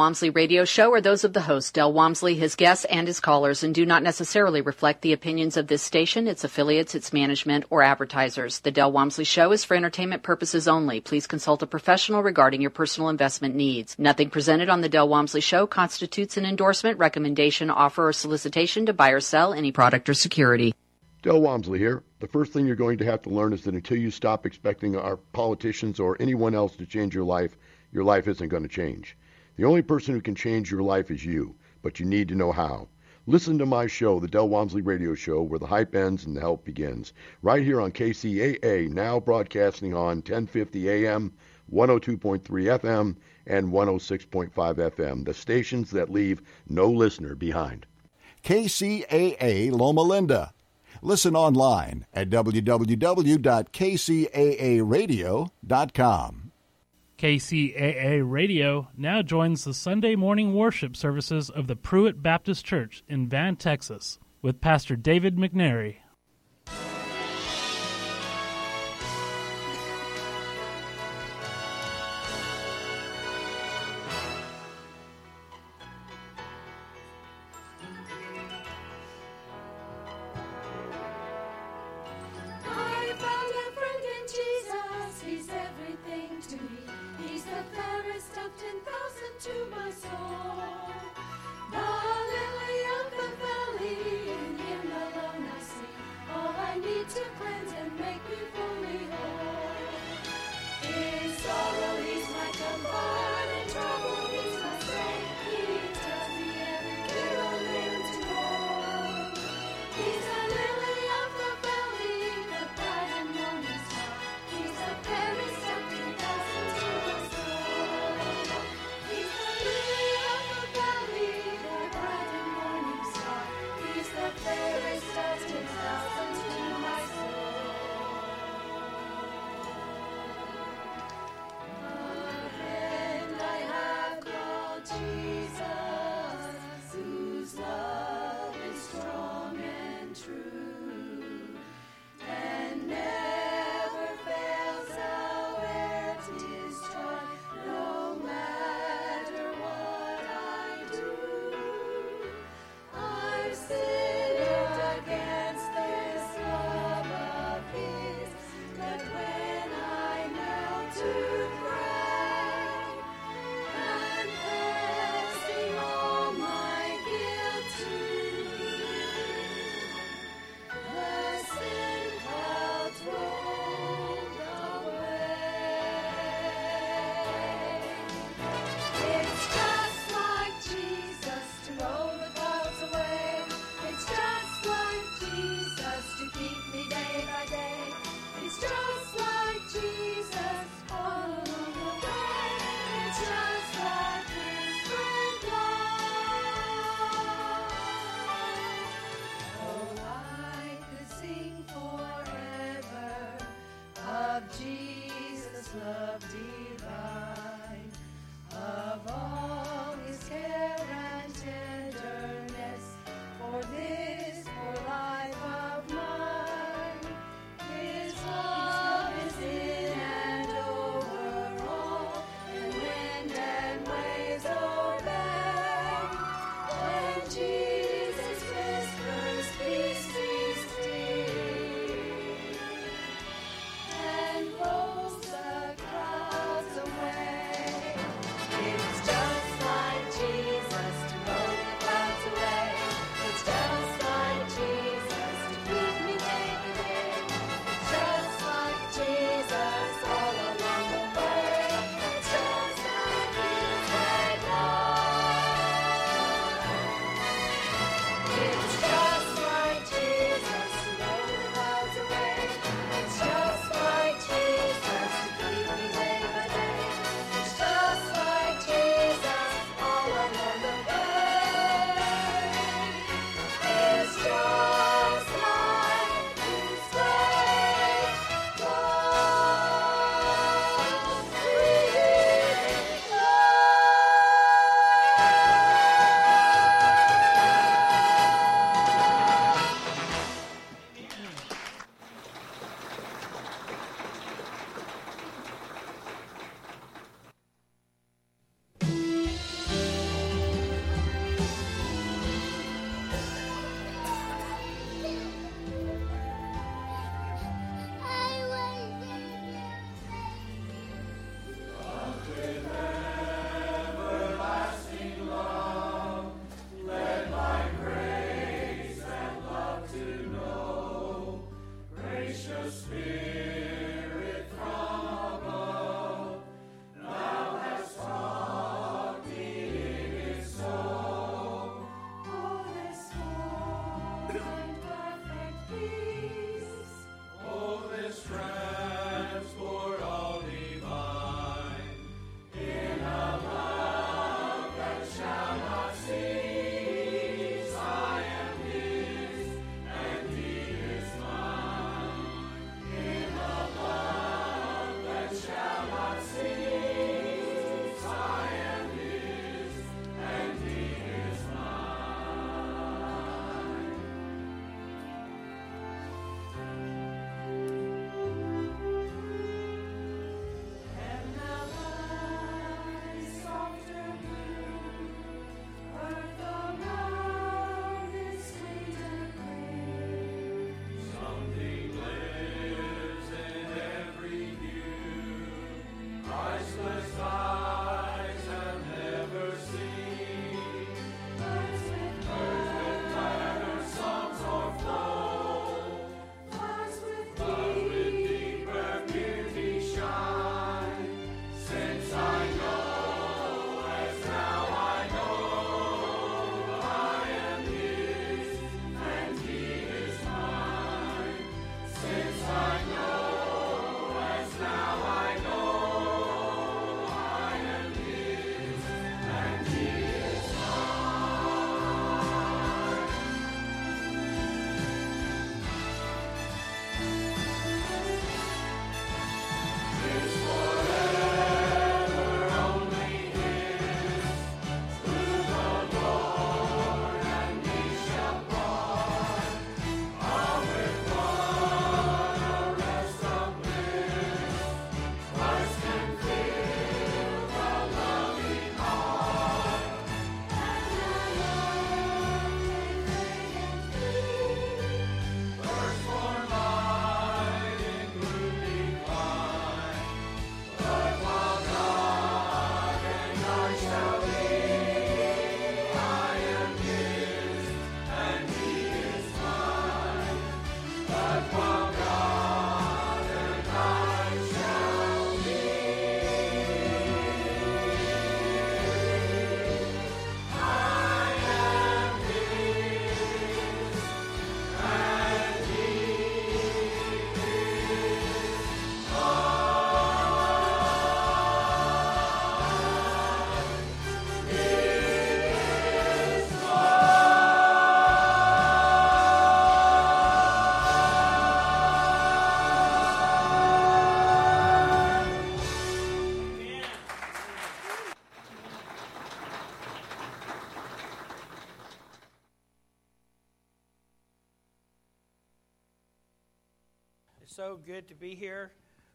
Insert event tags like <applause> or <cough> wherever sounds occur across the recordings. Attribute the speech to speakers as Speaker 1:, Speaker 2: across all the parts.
Speaker 1: Walmsley radio show are those of the host, Del Walmsley, his guests, and his callers, and do not necessarily reflect the opinions of this station, its affiliates, its management, or advertisers. The Del Walmsley show is for entertainment purposes only. Please consult a professional regarding your personal investment needs. Nothing presented on the Del Walmsley show constitutes an endorsement, recommendation, offer, or solicitation to buy or sell any product or security.
Speaker 2: Del Walmsley here. The first thing you're going to have to learn is that until you stop expecting our politicians or anyone else to change your life, your life isn't going to change. The only person who can change your life is you, but you need to know how. Listen to my show, the Del Walmsley Radio Show, where the hype ends and the help begins. Right here on KCAA, now broadcasting on 1050 AM, 102.3 FM, and 106.5 FM, the stations that leave no listener behind.
Speaker 3: KCAA Loma Linda. Listen online at www.kcaaradio.com.
Speaker 4: KCAA Radio now joins the Sunday morning worship services of the Pruitt Baptist Church in Van, Texas, with Pastor David McNary.
Speaker 5: Good to be here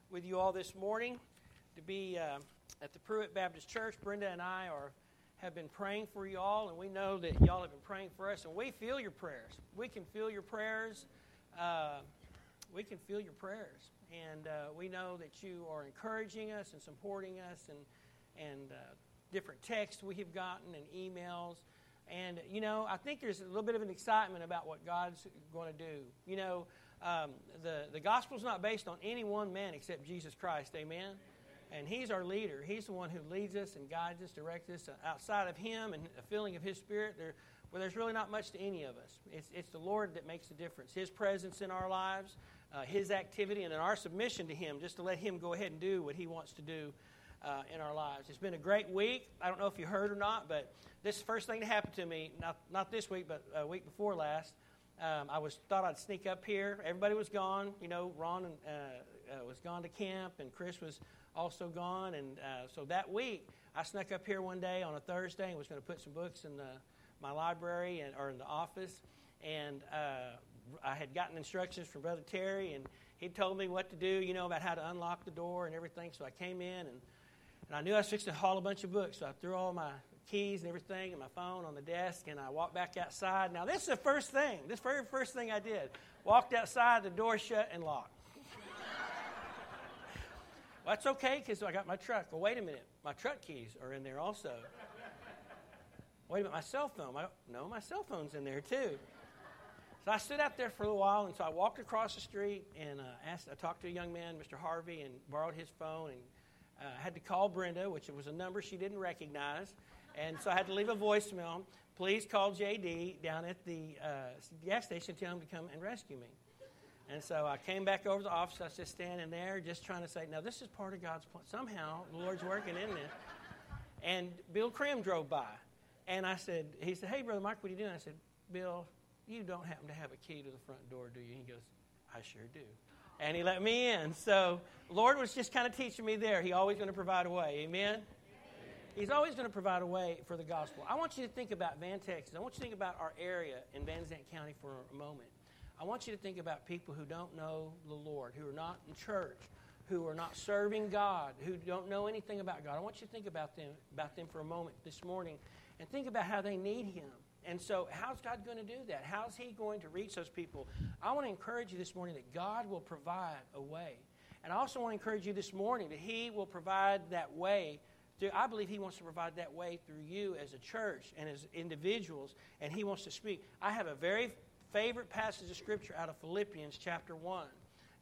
Speaker 5: with you all this morning, to be uh, at the Pruitt Baptist Church. Brenda and I are have been praying for you all, and we know that y'all have been praying for us, and we feel your prayers. We can feel your prayers. Uh, we can feel your prayers, and uh, we know that you are encouraging us and supporting us, and and uh, different texts we have gotten and emails. And, you know, I think there's a little bit of an excitement about what God's going to do. You know, um, the, the is not based on any one man except Jesus Christ. Amen? And He's our leader. He's the one who leads us and guides us, directs us. Outside of Him and a feeling of His Spirit, there, well, there's really not much to any of us. It's, it's the Lord that makes the difference. His presence in our lives, uh, His activity, and in our submission to Him, just to let Him go ahead and do what He wants to do uh, in our lives. It's been a great week. I don't know if you heard or not, but this first thing that happened to me, not, not this week, but a week before last, um, I was thought I'd sneak up here. Everybody was gone. You know, Ron uh, uh, was gone to camp, and Chris was also gone. And uh, so that week, I snuck up here one day on a Thursday and was going to put some books in the, my library and, or in the office. And uh, I had gotten instructions from Brother Terry, and he told me what to do, you know, about how to unlock the door and everything. So I came in, and, and I knew I was fixing to haul a bunch of books. So I threw all my keys and everything and my phone on the desk, and I walked back outside. Now, this is the first thing, this very first thing I did. Walked outside, the door shut and locked. well, that's okay because I got my truck. Well, wait a minute. My truck keys are in there also. Wait a minute, my cell phone. My, no, my cell phone's in there too. So I stood out there for a while, and so I walked across the street and uh, asked. I talked to a young man, Mr. Harvey, and borrowed his phone and uh, had to call Brenda, which was a number she didn't recognize, and so I had to leave a voicemail. Please call JD down at the uh, gas station, tell him to come and rescue me. And so I came back over to the office. I was just standing there, just trying to say, "Now this is part of God's plan. Somehow the Lord's working in this." And Bill Krim drove by, and I said, "He said, Hey, brother Mike, what are you doing?" I said, "Bill, you don't happen to have a key to the front door, do you?" He goes, "I sure do." And he let me in. So Lord was just kind of teaching me there. He always going to provide a way. Amen. He's always going to provide a way for the gospel. I want you to think about Van Texas. I want you to think about our area in Van Zandt County for a moment. I want you to think about people who don't know the Lord, who are not in church, who are not serving God, who don't know anything about God. I want you to think about them, about them for a moment this morning and think about how they need Him. And so, how's God going to do that? How's He going to reach those people? I want to encourage you this morning that God will provide a way. And I also want to encourage you this morning that He will provide that way I believe He wants to provide that way through you as a church and as individuals, and He wants to speak. I have a very favorite passage of Scripture out of Philippians chapter 1.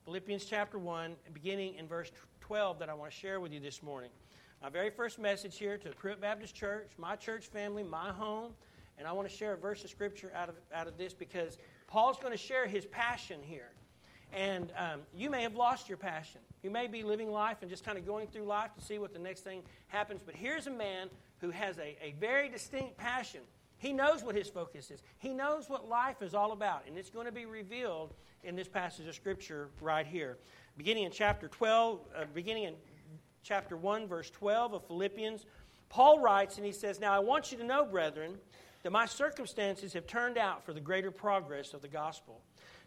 Speaker 5: Philippians chapter 1, beginning in verse 12, that I want to share with you this morning. My very first message here to the Pruitt Baptist Church, my church family, my home, and I want to share a verse of Scripture out of, out of this because Paul's going to share his passion here. And um, you may have lost your passion. You may be living life and just kind of going through life to see what the next thing happens. But here's a man who has a, a very distinct passion. He knows what his focus is, he knows what life is all about. And it's going to be revealed in this passage of Scripture right here. Beginning in chapter 12, uh, beginning in chapter 1, verse 12 of Philippians, Paul writes and he says, Now I want you to know, brethren, that my circumstances have turned out for the greater progress of the gospel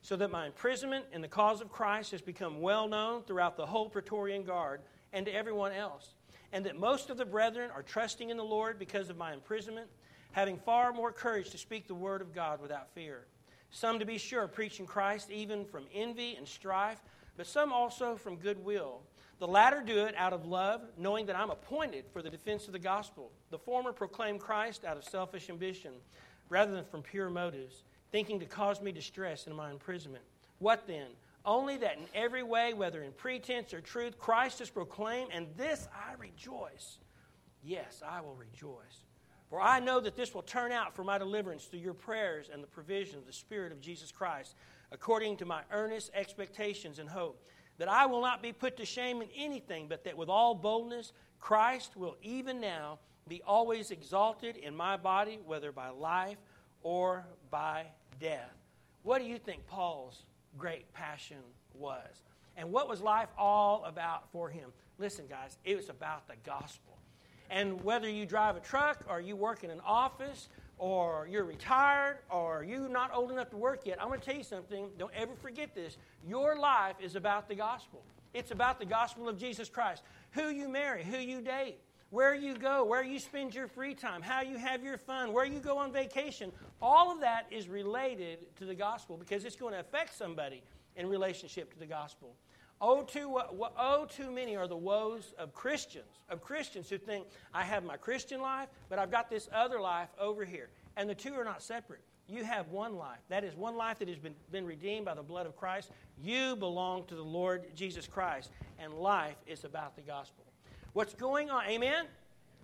Speaker 5: so that my imprisonment in the cause of Christ has become well known throughout the whole Praetorian Guard and to everyone else, and that most of the brethren are trusting in the Lord because of my imprisonment, having far more courage to speak the word of God without fear. Some, to be sure, preaching Christ even from envy and strife, but some also from goodwill. The latter do it out of love, knowing that I'm appointed for the defense of the gospel. The former proclaim Christ out of selfish ambition, rather than from pure motives thinking to cause me distress in my imprisonment. What then? Only that in every way, whether in pretense or truth, Christ is proclaimed, and this I rejoice. Yes, I will rejoice. For I know that this will turn out for my deliverance through your prayers and the provision of the Spirit of Jesus Christ, according to my earnest expectations and hope, that I will not be put to shame in anything, but that with all boldness Christ will even now be always exalted in my body, whether by life or by death. What do you think Paul's great passion was? And what was life all about for him? Listen, guys, it was about the gospel. And whether you drive a truck or you work in an office or you're retired, or you're not old enough to work yet, I'm going to tell you something. Don't ever forget this. Your life is about the gospel. It's about the gospel of Jesus Christ. Who you marry, who you date, where you go, where you spend your free time, how you have your fun, where you go on vacation. All of that is related to the gospel because it's going to affect somebody in relationship to the gospel. Oh, too, oh, too many are the woes of Christians, of Christians who think, I have my Christian life, but I've got this other life over here. And the two are not separate. You have one life. That is one life that has been, been redeemed by the blood of Christ. You belong to the Lord Jesus Christ, and life is about the gospel. What's going on? Amen?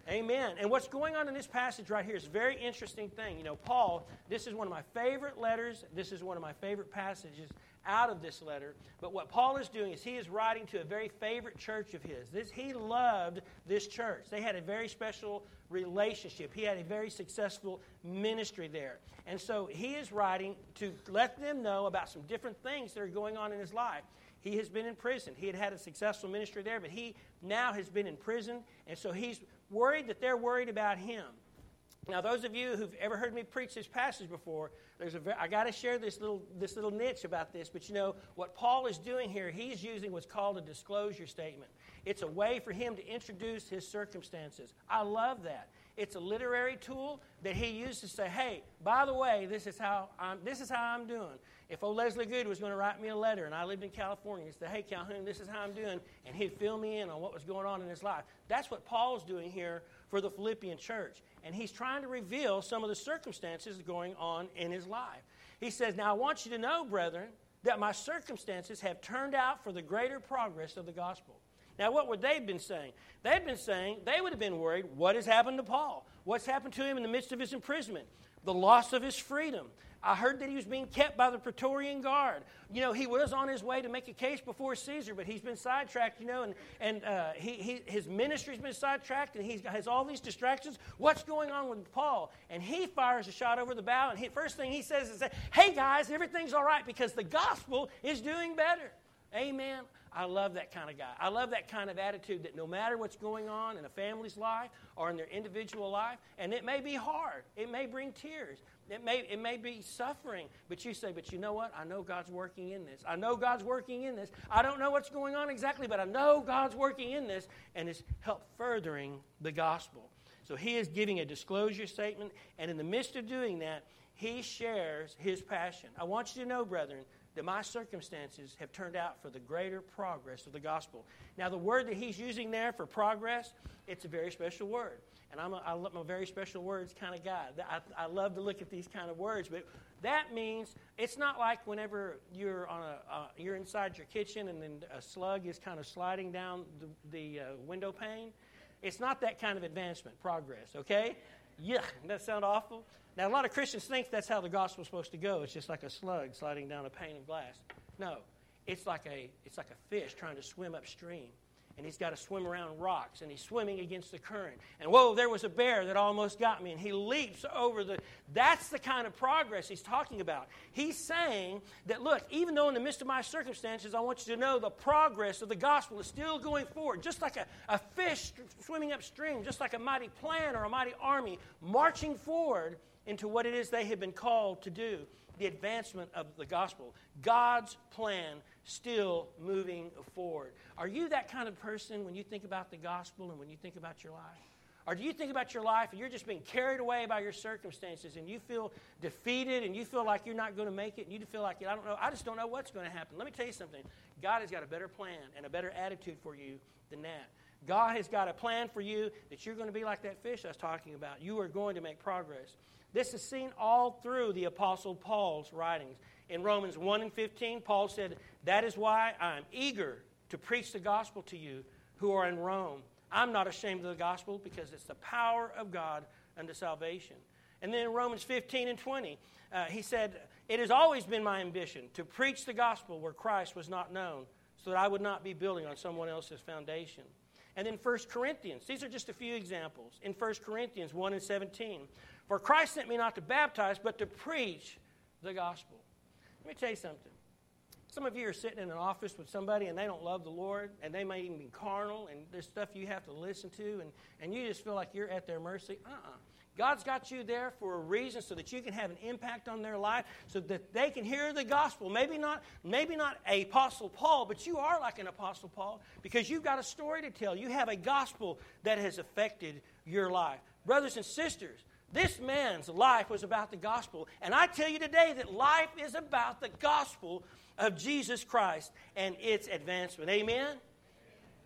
Speaker 5: Amen. And what's going on in this passage right here is a very interesting thing. You know, Paul, this is one of my favorite letters. This is one of my favorite passages out of this letter. But what Paul is doing is he is writing to a very favorite church of his. This, he loved this church. They had a very special relationship. He had a very successful ministry there. And so he is writing to let them know about some different things that are going on in his life. He has been in prison. He had had a successful ministry there, but he now has been in prison, and so he's worried that they're worried about him. Now, those of you who've ever heard me preach this passage before, there's a I got to share this little this little niche about this. But you know what Paul is doing here? He's using what's called a disclosure statement. It's a way for him to introduce his circumstances. I love that. It's a literary tool that he uses to say, "Hey, by the way, this is how I'm this is how I'm doing." If old Leslie Good was going to write me a letter and I lived in California, he'd say, Hey, Calhoun, this is how I'm doing, and he'd fill me in on what was going on in his life. That's what Paul's doing here for the Philippian church. And he's trying to reveal some of the circumstances going on in his life. He says, Now I want you to know, brethren, that my circumstances have turned out for the greater progress of the gospel. Now, what would they have been saying? They'd been saying, they would have been worried, what has happened to Paul? What's happened to him in the midst of his imprisonment? The loss of his freedom, I heard that he was being kept by the Praetorian Guard. You know, he was on his way to make a case before Caesar, but he's been sidetracked, you know, and, and uh, he, he, his ministry's been sidetracked, and he has all these distractions. What's going on with Paul? And he fires a shot over the bow, and first thing he says is, Hey, guys, everything's all right because the gospel is doing better. Amen. I love that kind of guy. I love that kind of attitude that no matter what's going on in a family's life or in their individual life, and it may be hard, it may bring tears, it may, it may be suffering, but you say, but you know what? I know God's working in this. I know God's working in this. I don't know what's going on exactly, but I know God's working in this and it's help furthering the gospel. So he is giving a disclosure statement, and in the midst of doing that, he shares his passion. I want you to know, brethren, that my circumstances have turned out for the greater progress of the gospel. Now, the word that he's using there for progress, it's a very special word. And I'm a, a very special words kind of guy. I, I love to look at these kind of words, but that means it's not like whenever you're on a uh, you're inside your kitchen and then a slug is kind of sliding down the, the uh, window pane. It's not that kind of advancement, progress. Okay? Yeah, that sound awful? Now, a lot of Christians think that's how the gospel's supposed to go. It's just like a slug sliding down a pane of glass. No, it's like a, it's like a fish trying to swim upstream and he's got to swim around rocks and he's swimming against the current. And whoa, there was a bear that almost got me, and he leaps over the. That's the kind of progress he's talking about. He's saying that, look, even though in the midst of my circumstances, I want you to know the progress of the gospel is still going forward, just like a, a fish swimming upstream, just like a mighty plan or a mighty army marching forward into what it is they have been called to do the advancement of the gospel. God's plan still moving forward. Are you that kind of person when you think about the gospel and when you think about your life? Or do you think about your life and you're just being carried away by your circumstances and you feel defeated and you feel like you're not going to make it and you feel like, I don't know, I just don't know what's going to happen. Let me tell you something. God has got a better plan and a better attitude for you than that. God has got a plan for you that you're going to be like that fish I was talking about. You are going to make progress. This is seen all through the Apostle Paul's writings. In Romans 1 and 15, Paul said, That is why I'm eager to preach the gospel to you who are in Rome. I'm not ashamed of the gospel because it's the power of God unto salvation. And then in Romans 15 and 20, uh, he said, It has always been my ambition to preach the gospel where Christ was not known, so that I would not be building on someone else's foundation. And then 1 Corinthians, these are just a few examples. In 1 Corinthians 1 and 17, For Christ sent me not to baptize, but to preach the gospel. Let me tell you something. Some of you are sitting in an office with somebody and they don't love the Lord and they may even be carnal and there's stuff you have to listen to and, and you just feel like you're at their mercy. Uh uh-uh. uh God's got you there for a reason so that you can have an impact on their life, so that they can hear the gospel. Maybe not, maybe not a apostle Paul, but you are like an apostle Paul because you've got a story to tell. You have a gospel that has affected your life. Brothers and sisters, this man's life was about the gospel. And I tell you today that life is about the gospel of Jesus Christ and its advancement. Amen?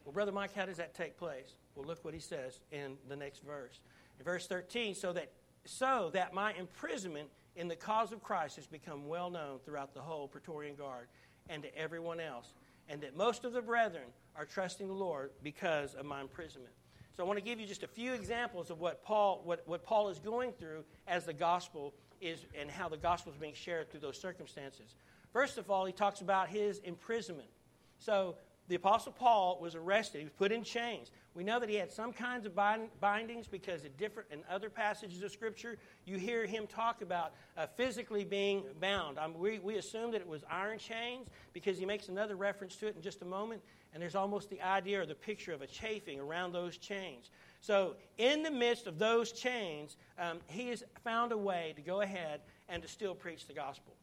Speaker 5: Well, Brother Mike, how does that take place? Well, look what he says in the next verse. In verse 13, so that so that my imprisonment in the cause of Christ has become well known throughout the whole Praetorian Guard and to everyone else, and that most of the brethren are trusting the Lord because of my imprisonment. So I want to give you just a few examples of what Paul, what, what Paul is going through as the gospel is and how the gospel is being shared through those circumstances. First of all, he talks about his imprisonment. So the Apostle Paul was arrested. He was put in chains. We know that he had some kinds of bind, bindings because in different in other passages of Scripture, you hear him talk about uh, physically being bound. Um, we, we assume that it was iron chains because he makes another reference to it in just a moment. And there's almost the idea or the picture of a chafing around those chains. So, in the midst of those chains, um, he has found a way to go ahead and to still preach the gospel.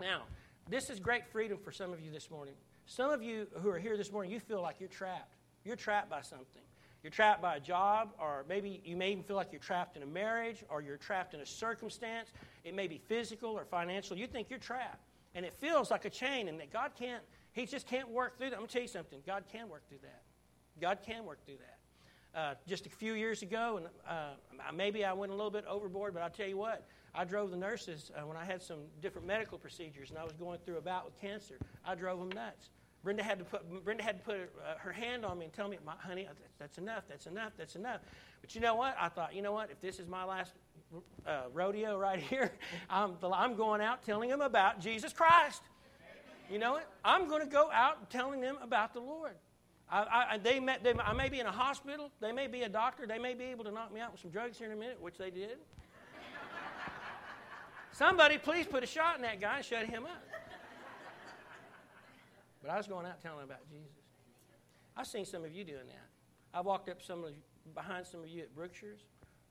Speaker 5: Now, this is great freedom for some of you this morning. Some of you who are here this morning, you feel like you're trapped. You're trapped by something. You're trapped by a job, or maybe you may even feel like you're trapped in a marriage, or you're trapped in a circumstance. It may be physical or financial. You think you're trapped. And it feels like a chain, and that God can't, He just can't work through that. I'm going to tell you something God can work through that. God can work through that. Uh, just a few years ago, and uh, maybe I went a little bit overboard, but I'll tell you what, I drove the nurses uh, when I had some different medical procedures and I was going through a bout with cancer. I drove them nuts. Brenda had to put, Brenda had to put uh, her hand on me and tell me, honey, that's enough, that's enough, that's enough. But you know what? I thought, you know what? If this is my last uh, rodeo right <laughs> here, I'm, I'm going out telling them about Jesus Christ. You know what? I'm going to go out telling them about the Lord. I, I, they may, they, I may be in a hospital. They may be a doctor. They may be able to knock me out with some drugs here in a minute, which they did. Somebody, please put a shot in that guy and shut him up. But I was going out telling about Jesus. I've seen some of you doing that. I walked up some of behind some of you at Brookshire's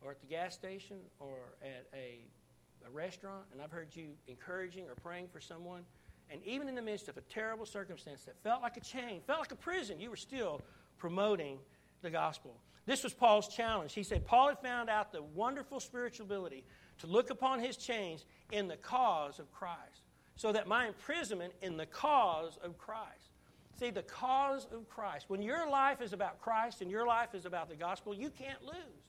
Speaker 5: or at the gas station or at a, a restaurant, and I've heard you encouraging or praying for someone. And even in the midst of a terrible circumstance that felt like a chain, felt like a prison, you were still promoting the gospel. This was Paul's challenge. He said Paul had found out the wonderful spiritual ability to look upon his chains in the cause of Christ so that my imprisonment in the cause of Christ. See, the cause of Christ. When your life is about Christ and your life is about the gospel, you can't lose.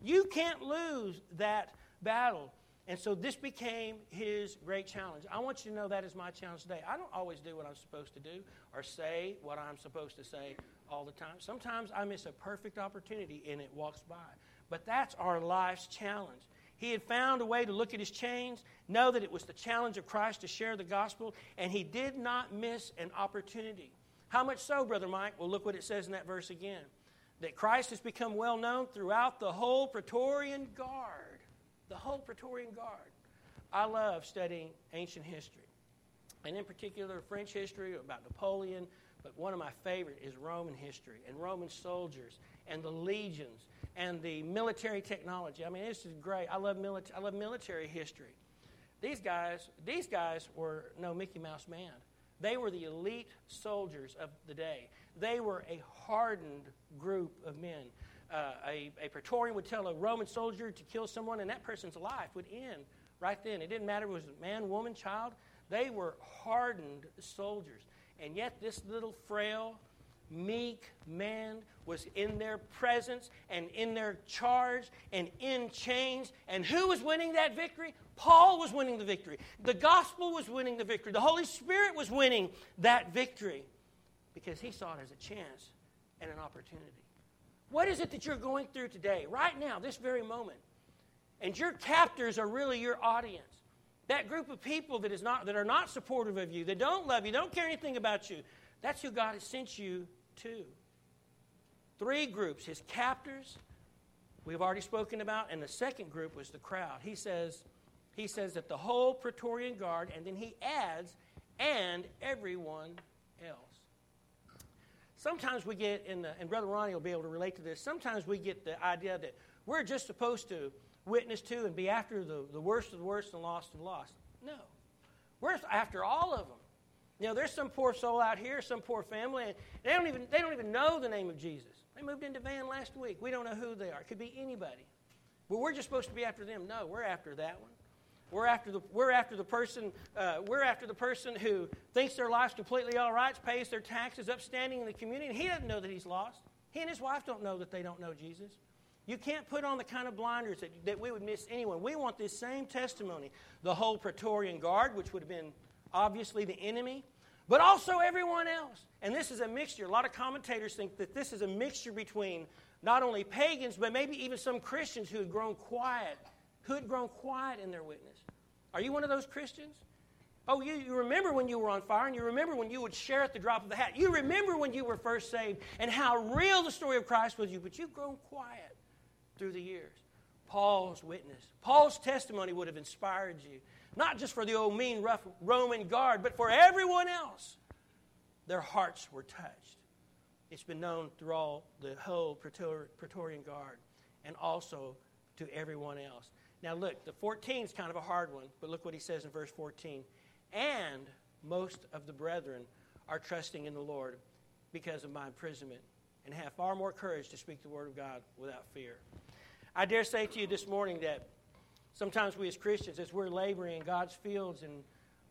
Speaker 5: You can't lose that battle. And so this became his great challenge. I want you to know that is my challenge today. I don't always do what I'm supposed to do or say what I'm supposed to say all the time. Sometimes I miss a perfect opportunity and it walks by. But that's our life's challenge. He had found a way to look at his chains, know that it was the challenge of Christ to share the gospel, and he did not miss an opportunity. How much so, Brother Mike? Well, look what it says in that verse again that Christ has become well known throughout the whole Praetorian Guard. The whole Praetorian Guard. I love studying ancient history, and in particular, French history about Napoleon, but one of my favorite is Roman history and Roman soldiers and the legions and the military technology. I mean, this is great. I love, I love military history. These guys, these guys were no Mickey Mouse man. They were the elite soldiers of the day. They were a hardened group of men. Uh, a, a Praetorian would tell a Roman soldier to kill someone, and that person's life would end right then. It didn't matter if it was a man, woman, child. They were hardened soldiers. And yet, this little frail, meek man was in their presence and in their charge and in chains. And who was winning that victory? Paul was winning the victory. The gospel was winning the victory. The Holy Spirit was winning that victory because he saw it as a chance and an opportunity. What is it that you're going through today, right now, this very moment? And your captors are really your audience. That group of people that, is not, that are not supportive of you, that don't love you, don't care anything about you, that's who God has sent you to. Three groups his captors, we've already spoken about, and the second group was the crowd. He says, he says that the whole Praetorian Guard, and then he adds, and everyone else. Sometimes we get in the, uh, and Brother Ronnie will be able to relate to this, sometimes we get the idea that we're just supposed to witness to and be after the, the worst of the worst and lost the lost. No. We're after all of them. You know, there's some poor soul out here, some poor family, and they don't even, they don't even know the name of Jesus. They moved into Van last week. We don't know who they are. It could be anybody. But we're just supposed to be after them. No, we're after that one. We're after the, we're after the person uh, we're after the person who thinks their life's completely all right, pays their taxes, upstanding in the community, and he doesn't know that he's lost. He and his wife don't know that they don't know Jesus. You can't put on the kind of blinders that, that we would miss anyone. We want this same testimony. The whole Praetorian Guard, which would have been obviously the enemy, but also everyone else. And this is a mixture. A lot of commentators think that this is a mixture between not only pagans, but maybe even some Christians who had grown quiet, who had grown quiet in their witness. Are you one of those Christians? Oh, you, you remember when you were on fire, and you remember when you would share at the drop of the hat. You remember when you were first saved and how real the story of Christ was you, but you've grown quiet through the years. Paul's witness, Paul's testimony would have inspired you, not just for the old mean, rough Roman guard, but for everyone else. Their hearts were touched. It's been known through all the whole Praetorian Guard and also to everyone else. Now, look, the 14 is kind of a hard one, but look what he says in verse 14. And most of the brethren are trusting in the Lord because of my imprisonment and have far more courage to speak the word of God without fear. I dare say to you this morning that sometimes we as Christians, as we're laboring in God's fields and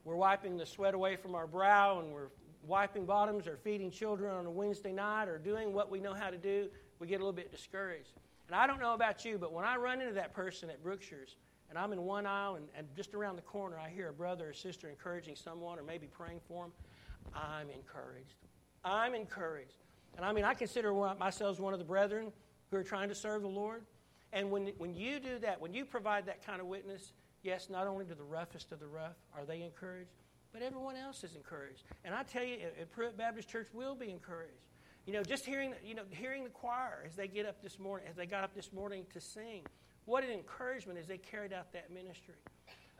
Speaker 5: we're wiping the sweat away from our brow and we're wiping bottoms or feeding children on a Wednesday night or doing what we know how to do, we get a little bit discouraged. And I don't know about you, but when I run into that person at Brookshire's and I'm in one aisle and, and just around the corner I hear a brother or sister encouraging someone or maybe praying for them, I'm encouraged. I'm encouraged. And I mean, I consider myself one of the brethren who are trying to serve the Lord. And when, when you do that, when you provide that kind of witness, yes, not only to the roughest of the rough are they encouraged, but everyone else is encouraged. And I tell you, at Pruitt Baptist Church, will be encouraged. You know, just hearing, you know, hearing the choir as they get up this morning, as they got up this morning to sing, what an encouragement as they carried out that ministry.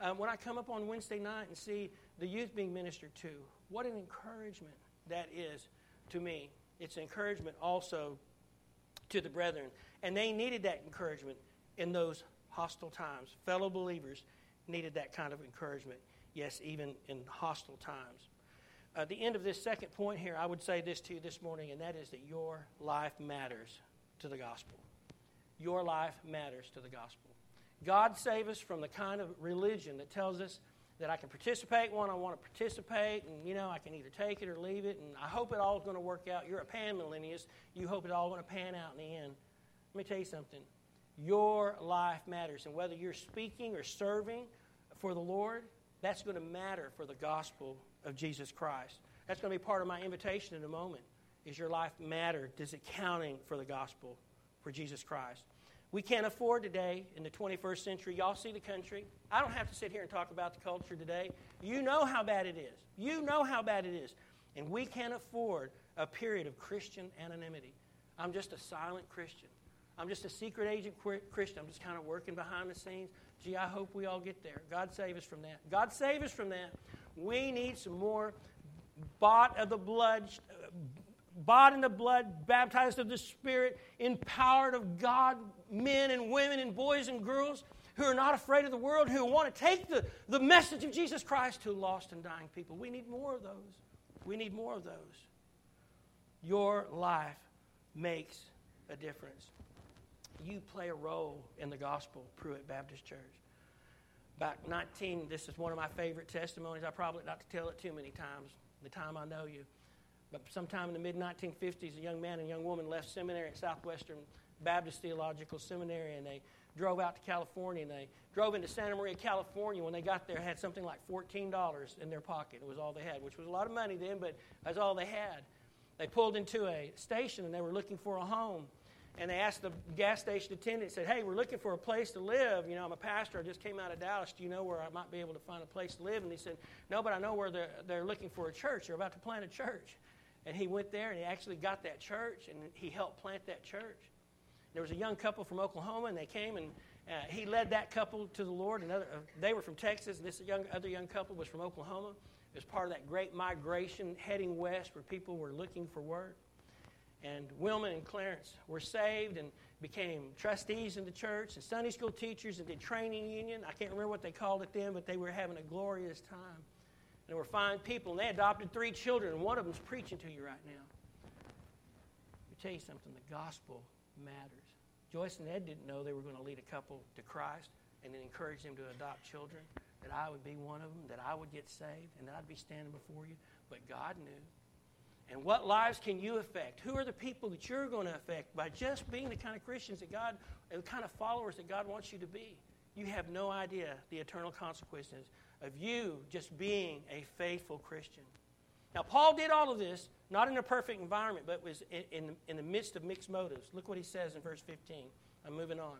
Speaker 5: Um, when I come up on Wednesday night and see the youth being ministered to, what an encouragement that is to me. It's encouragement also to the brethren. And they needed that encouragement in those hostile times. Fellow believers needed that kind of encouragement, yes, even in hostile times. At the end of this second point here, I would say this to you this morning, and that is that your life matters to the gospel. Your life matters to the gospel. God save us from the kind of religion that tells us that I can participate when I want to participate, and you know I can either take it or leave it, and I hope it all is going to work out. You're a panmillennialist. You hope it all going to pan out in the end. Let me tell you something. Your life matters, and whether you're speaking or serving for the Lord, that's going to matter for the gospel of Jesus Christ. That's going to be part of my invitation in a moment. Is your life matter? Does it counting for the gospel for Jesus Christ? We can't afford today in the 21st century. Y'all see the country. I don't have to sit here and talk about the culture today. You know how bad it is. You know how bad it is. And we can't afford a period of Christian anonymity. I'm just a silent Christian. I'm just a secret agent Christian. I'm just kind of working behind the scenes. Gee, I hope we all get there. God save us from that. God save us from that. We need some more bought of the blood, bought in the blood, baptized of the Spirit, empowered of God, men and women and boys and girls who are not afraid of the world, who want to take the, the message of Jesus Christ to lost and dying people. We need more of those. We need more of those. Your life makes a difference. You play a role in the gospel, Pruitt Baptist Church. Back 19, this is one of my favorite testimonies. I probably not to tell it too many times, the time I know you. But sometime in the mid 1950s, a young man and young woman left seminary at Southwestern Baptist Theological Seminary and they drove out to California and they drove into Santa Maria, California. When they got there, had something like $14 in their pocket. It was all they had, which was a lot of money then, but that's all they had. They pulled into a station and they were looking for a home and they asked the gas station attendant, said, Hey, we're looking for a place to live. You know, I'm a pastor. I just came out of Dallas. Do you know where I might be able to find a place to live? And he said, No, but I know where they're, they're looking for a church. They're about to plant a church. And he went there and he actually got that church and he helped plant that church. There was a young couple from Oklahoma and they came and uh, he led that couple to the Lord. Another, uh, they were from Texas. And this young, other young couple was from Oklahoma. It was part of that great migration heading west where people were looking for work and Wilma and Clarence were saved, and became trustees in the church and Sunday school teachers and did training union. I can't remember what they called it then, but they were having a glorious time. And they were fine people, and they adopted three children, and one of them's preaching to you right now. Let me tell you something the gospel matters. Joyce and Ed didn't know they were going to lead a couple to Christ and then encourage them to adopt children, that I would be one of them, that I would get saved, and that I'd be standing before you. But God knew. And what lives can you affect? Who are the people that you're going to affect by just being the kind of Christians that God, the kind of followers that God wants you to be? You have no idea the eternal consequences of you just being a faithful Christian. Now, Paul did all of this not in a perfect environment, but was in, in, in the midst of mixed motives. Look what he says in verse 15. I'm moving on.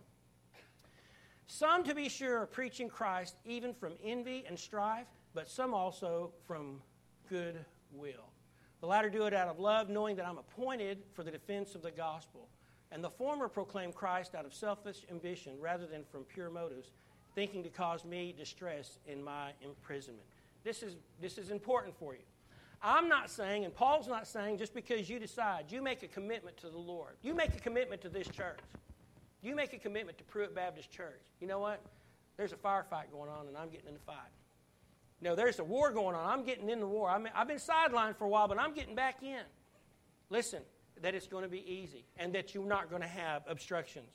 Speaker 5: Some, to be sure, are preaching Christ even from envy and strife, but some also from good will. The latter do it out of love, knowing that I'm appointed for the defense of the gospel. And the former proclaim Christ out of selfish ambition rather than from pure motives, thinking to cause me distress in my imprisonment. This is, this is important for you. I'm not saying, and Paul's not saying, just because you decide, you make a commitment to the Lord. You make a commitment to this church. You make a commitment to Pruitt Baptist Church. You know what? There's a firefight going on, and I'm getting in the fight. No, there's a war going on. I'm getting in the war. I mean, I've been sidelined for a while, but I'm getting back in. Listen, that it's going to be easy and that you're not going to have obstructions.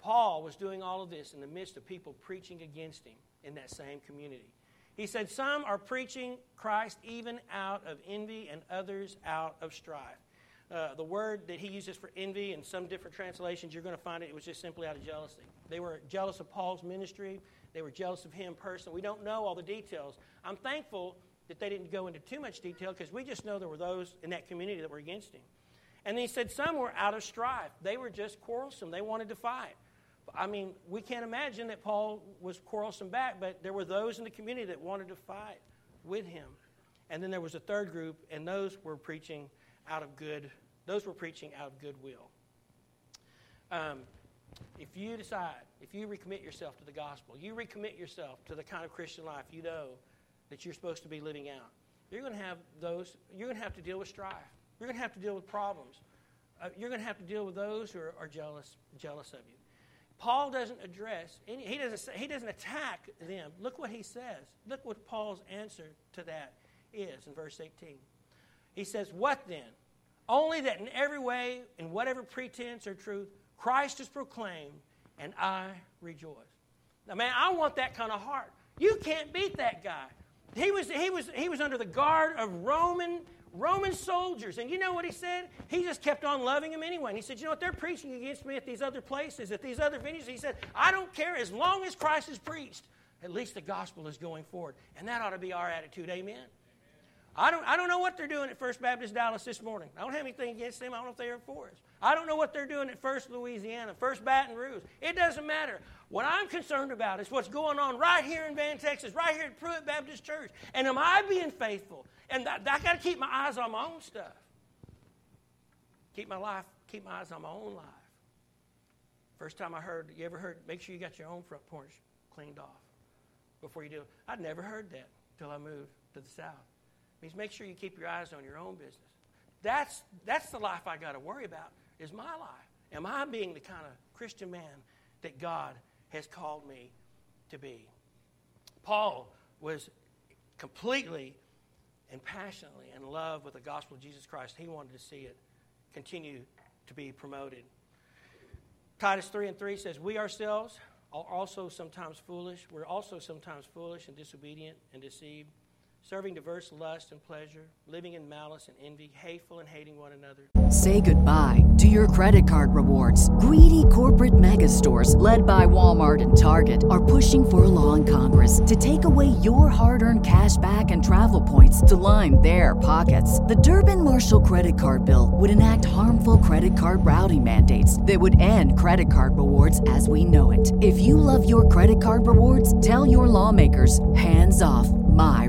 Speaker 5: Paul was doing all of this in the midst of people preaching against him in that same community. He said, Some are preaching Christ even out of envy, and others out of strife. Uh, the word that he uses for envy in some different translations, you're going to find it, it was just simply out of jealousy. They were jealous of Paul's ministry, they were jealous of him personally. We don't know all the details. I'm thankful that they didn't go into too much detail because we just know there were those in that community that were against him. And he said some were out of strife. They were just quarrelsome. They wanted to fight. I mean, we can't imagine that Paul was quarrelsome back, but there were those in the community that wanted to fight with him. And then there was a third group, and those were preaching out of good. Those were preaching out of goodwill. Um, if you decide, if you recommit yourself to the gospel, you recommit yourself to the kind of Christian life you know that you're supposed to be living out, you're going to have those. You're going to have to deal with strife. You're going to have to deal with problems. Uh, you're going to have to deal with those who are, are jealous, jealous of you. Paul doesn't address, any, he, doesn't, he doesn't attack them. Look what he says. Look what Paul's answer to that is in verse 18. He says, What then? Only that in every way, in whatever pretense or truth, Christ is proclaimed, and I rejoice. Now, man, I want that kind of heart. You can't beat that guy. He was, he was, he was under the guard of Roman Roman soldiers. And you know what he said? He just kept on loving them anyway. And he said, You know what? They're preaching against me at these other places, at these other venues. He said, I don't care as long as Christ is preached. At least the gospel is going forward. And that ought to be our attitude. Amen. I don't, I don't know what they're doing at First Baptist Dallas this morning. I don't have anything against them. I don't know if they're for us. I don't know what they're doing at First Louisiana, First Baton Rouge. It doesn't matter. What I'm concerned about is what's going on right here in Van, Texas, right here at Pruitt Baptist Church. And am I being faithful? And I, I got to keep my eyes on my own stuff. Keep my life, keep my eyes on my own life. First time I heard, you ever heard, make sure you got your own front porch cleaned off before you do. I'd never heard that until I moved to the South. It means make sure you keep your eyes on your own business. That's, that's the life I got to worry about, is my life. Am I being the kind of Christian man that God has called me to be? Paul was completely and passionately in love with the gospel of Jesus Christ, he wanted to see it continue to be promoted. Titus 3 and 3 says, We ourselves are also sometimes foolish. We're also sometimes foolish and disobedient and deceived serving diverse lust and pleasure, living in malice and envy, hateful and hating one another.
Speaker 6: Say goodbye to your credit card rewards. Greedy corporate mega stores, led by Walmart and Target, are pushing for a law in Congress to take away your hard earned cash back and travel points to line their pockets. The Durbin Marshall credit card bill would enact harmful credit card routing mandates that would end credit card rewards as we know it. If you love your credit card rewards, tell your lawmakers hands off my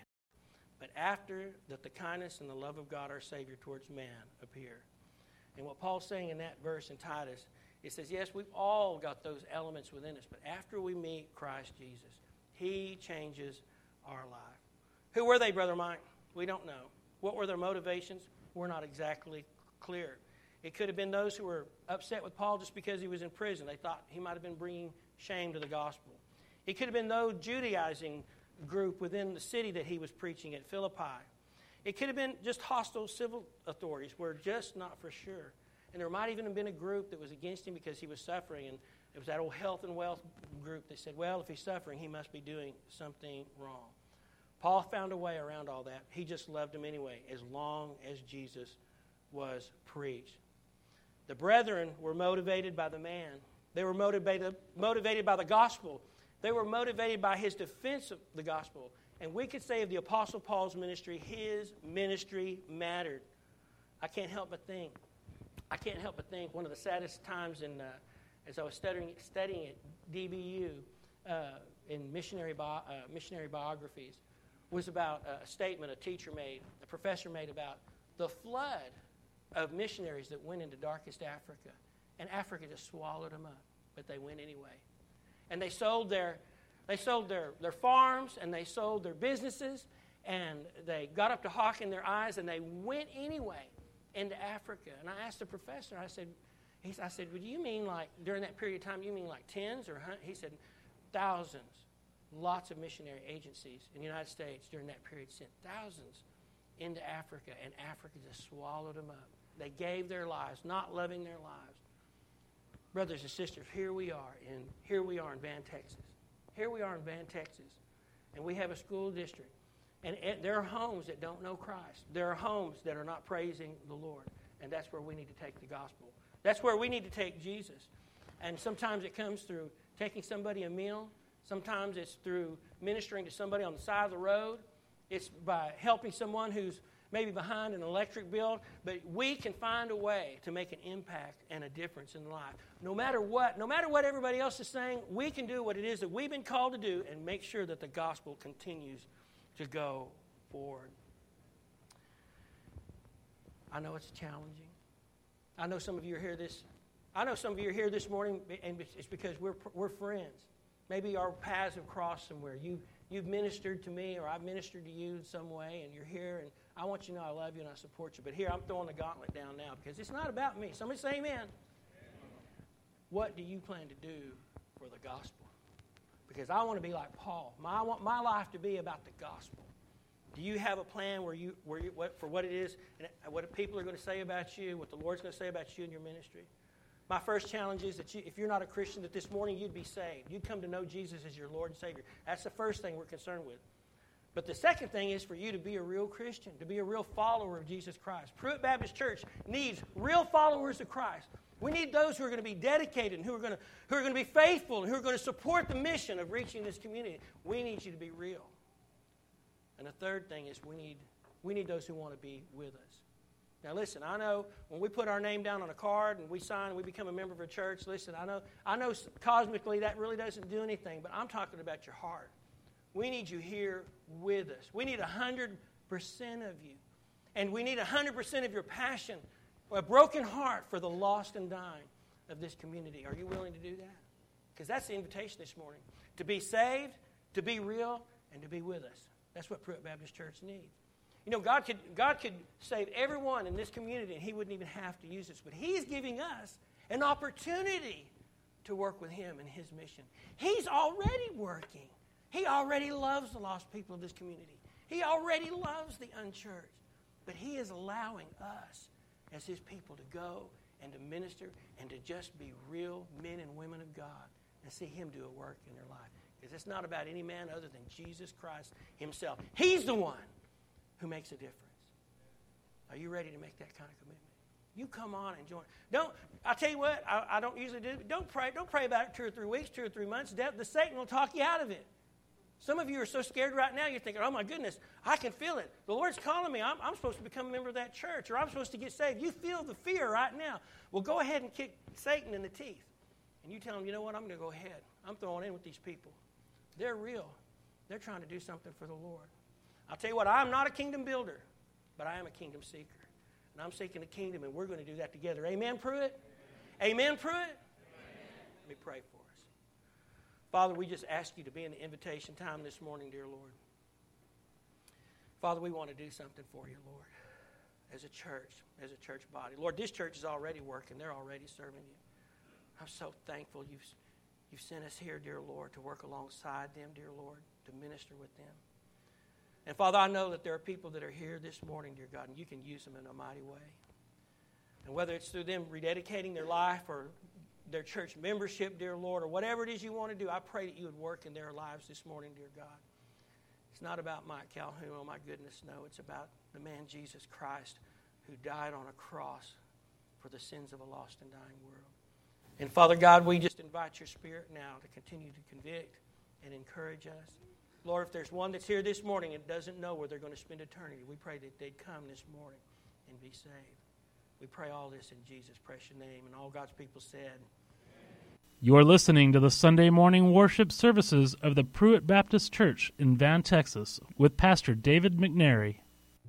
Speaker 5: After that the kindness and the love of God our Savior towards man appear. And what Paul's saying in that verse in Titus, it says, yes, we've all got those elements within us, but after we meet Christ Jesus, He changes our life. Who were they, Brother Mike? We don't know. What were their motivations? We're not exactly clear. It could have been those who were upset with Paul just because he was in prison. They thought he might have been bringing shame to the gospel. It could have been those Judaizing group within the city that he was preaching at Philippi. It could have been just hostile civil authorities. We're just not for sure. And there might even have been a group that was against him because he was suffering. And it was that old health and wealth group that said, well, if he's suffering, he must be doing something wrong. Paul found a way around all that. He just loved him anyway, as long as Jesus was preached. The brethren were motivated by the man. They were motivated, motivated by the gospel. They were motivated by his defense of the gospel. And we could say of the Apostle Paul's ministry, his ministry mattered. I can't help but think. I can't help but think one of the saddest times in, uh, as I was studying, studying at DBU uh, in missionary, uh, missionary biographies was about a statement a teacher made, a professor made about the flood of missionaries that went into darkest Africa. And Africa just swallowed them up, but they went anyway. And they sold their, they sold their, their farms and they sold their businesses and they got up to hawk in their eyes and they went anyway into Africa. And I asked the professor, I said, he, I said, would you mean like during that period of time, you mean like tens or hundreds? He said, thousands. Lots of missionary agencies in the United States during that period sent thousands into Africa, and Africa just swallowed them up. They gave their lives, not loving their lives. Brothers and sisters, here we are in here we are in Van, Texas. Here we are in Van, Texas, and we have a school district. And there are homes that don't know Christ. There are homes that are not praising the Lord. And that's where we need to take the gospel. That's where we need to take Jesus. And sometimes it comes through taking somebody a meal. Sometimes it's through ministering to somebody on the side of the road. It's by helping someone who's maybe behind an electric bill. But we can find a way to make an impact and a difference in life. No matter what, no matter what everybody else is saying, we can do what it is that we've been called to do and make sure that the gospel continues to go forward. I know it's challenging. I know some of you are here this. I know some of you are here this morning, and it's because we're we're friends. Maybe our paths have crossed somewhere. You you've ministered to me, or I've ministered to you in some way, and you're here, and I want you to know I love you and I support you. But here I'm throwing the gauntlet down now because it's not about me. Somebody say Amen. What do you plan to do for the gospel? Because I want to be like Paul. My, I want my life to be about the gospel. Do you have a plan where you, where you, what, for what it is and what people are going to say about you, what the Lord's going to say about you and your ministry? My first challenge is that you, if you're not a Christian, that this morning you'd be saved. You'd come to know Jesus as your Lord and Savior. That's the first thing we're concerned with. But the second thing is for you to be a real Christian, to be a real follower of Jesus Christ. Pruitt Baptist Church needs real followers of Christ. We need those who are going to be dedicated and who are going to, who are going to be faithful and who are going to support the mission of reaching this community. We need you to be real. And the third thing is we need, we need those who want to be with us. Now, listen, I know when we put our name down on a card and we sign and we become a member of a church, listen, I know, I know cosmically that really doesn't do anything, but I'm talking about your heart. We need you here with us. We need 100% of you. And we need 100% of your passion, a broken heart for the lost and dying of this community. Are you willing to do that? Because that's the invitation this morning to be saved, to be real, and to be with us. That's what Pruitt Baptist Church needs. You know, God could, God could save everyone in this community and He wouldn't even have to use us. But He's giving us an opportunity to work with Him in His mission. He's already working. He already loves the lost people of this community. He already loves the unchurched. But He is allowing us as His people to go and to minister and to just be real men and women of God and see Him do a work in their life. Because it's not about any man other than Jesus Christ Himself. He's the one who makes a difference. Are you ready to make that kind of commitment? You come on and join. Don't. I tell you what. I, I don't usually do. Don't pray. Don't pray about it two or three weeks, two or three months. The, the Satan will talk you out of it. Some of you are so scared right now. You're thinking, "Oh my goodness, I can feel it. The Lord's calling me. I'm, I'm supposed to become a member of that church, or I'm supposed to get saved." You feel the fear right now. Well, go ahead and kick Satan in the teeth, and you tell him, "You know what? I'm going to go ahead. I'm throwing in with these people. They're real. They're trying to do something for the Lord." I'll tell you what, I'm not a kingdom builder, but I am a kingdom seeker. And I'm seeking the kingdom, and we're going to do that together. Amen, Pruitt? Amen, Pruitt? Amen. Let me pray for us. Father, we just ask you to be in the invitation time this morning, dear Lord. Father, we want to do something for you, Lord, as a church, as a church body. Lord, this church is already working, they're already serving you. I'm so thankful you've, you've sent us here, dear Lord, to work alongside them, dear Lord, to minister with them. And Father, I know that there are people that are here this morning, dear God, and you can use them in a mighty way. And whether it's through them rededicating their life or their church membership, dear Lord, or whatever it is you want to do, I pray that you would work in their lives this morning, dear God. It's not about Mike Calhoun, oh my goodness, no. It's about the man Jesus Christ who died on a cross for the sins of a lost and dying world. And Father God, we just invite your spirit now to continue to convict and encourage us. Lord, if there's one that's here this morning and doesn't know where they're going to spend eternity, we pray that they'd come this morning and be saved. We pray all this in Jesus' precious name. And all God's people said,
Speaker 4: You're listening to the Sunday morning worship services of the Pruitt Baptist Church in Van, Texas, with Pastor David McNary.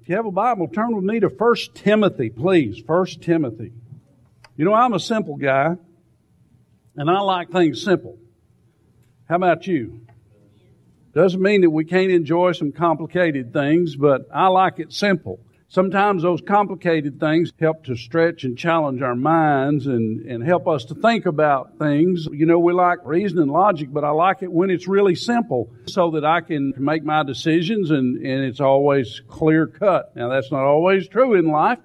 Speaker 7: If you have a Bible, turn with me to 1 Timothy, please. 1 Timothy. You know, I'm a simple guy, and I like things simple. How about you? Doesn't mean that we can't enjoy some complicated things, but I like it simple. Sometimes those complicated things help to stretch and challenge our minds and, and help us to think about things. You know, we like reason and logic, but I like it when it's really simple so that I can make my decisions and, and it's always clear cut. Now that's not always true in life,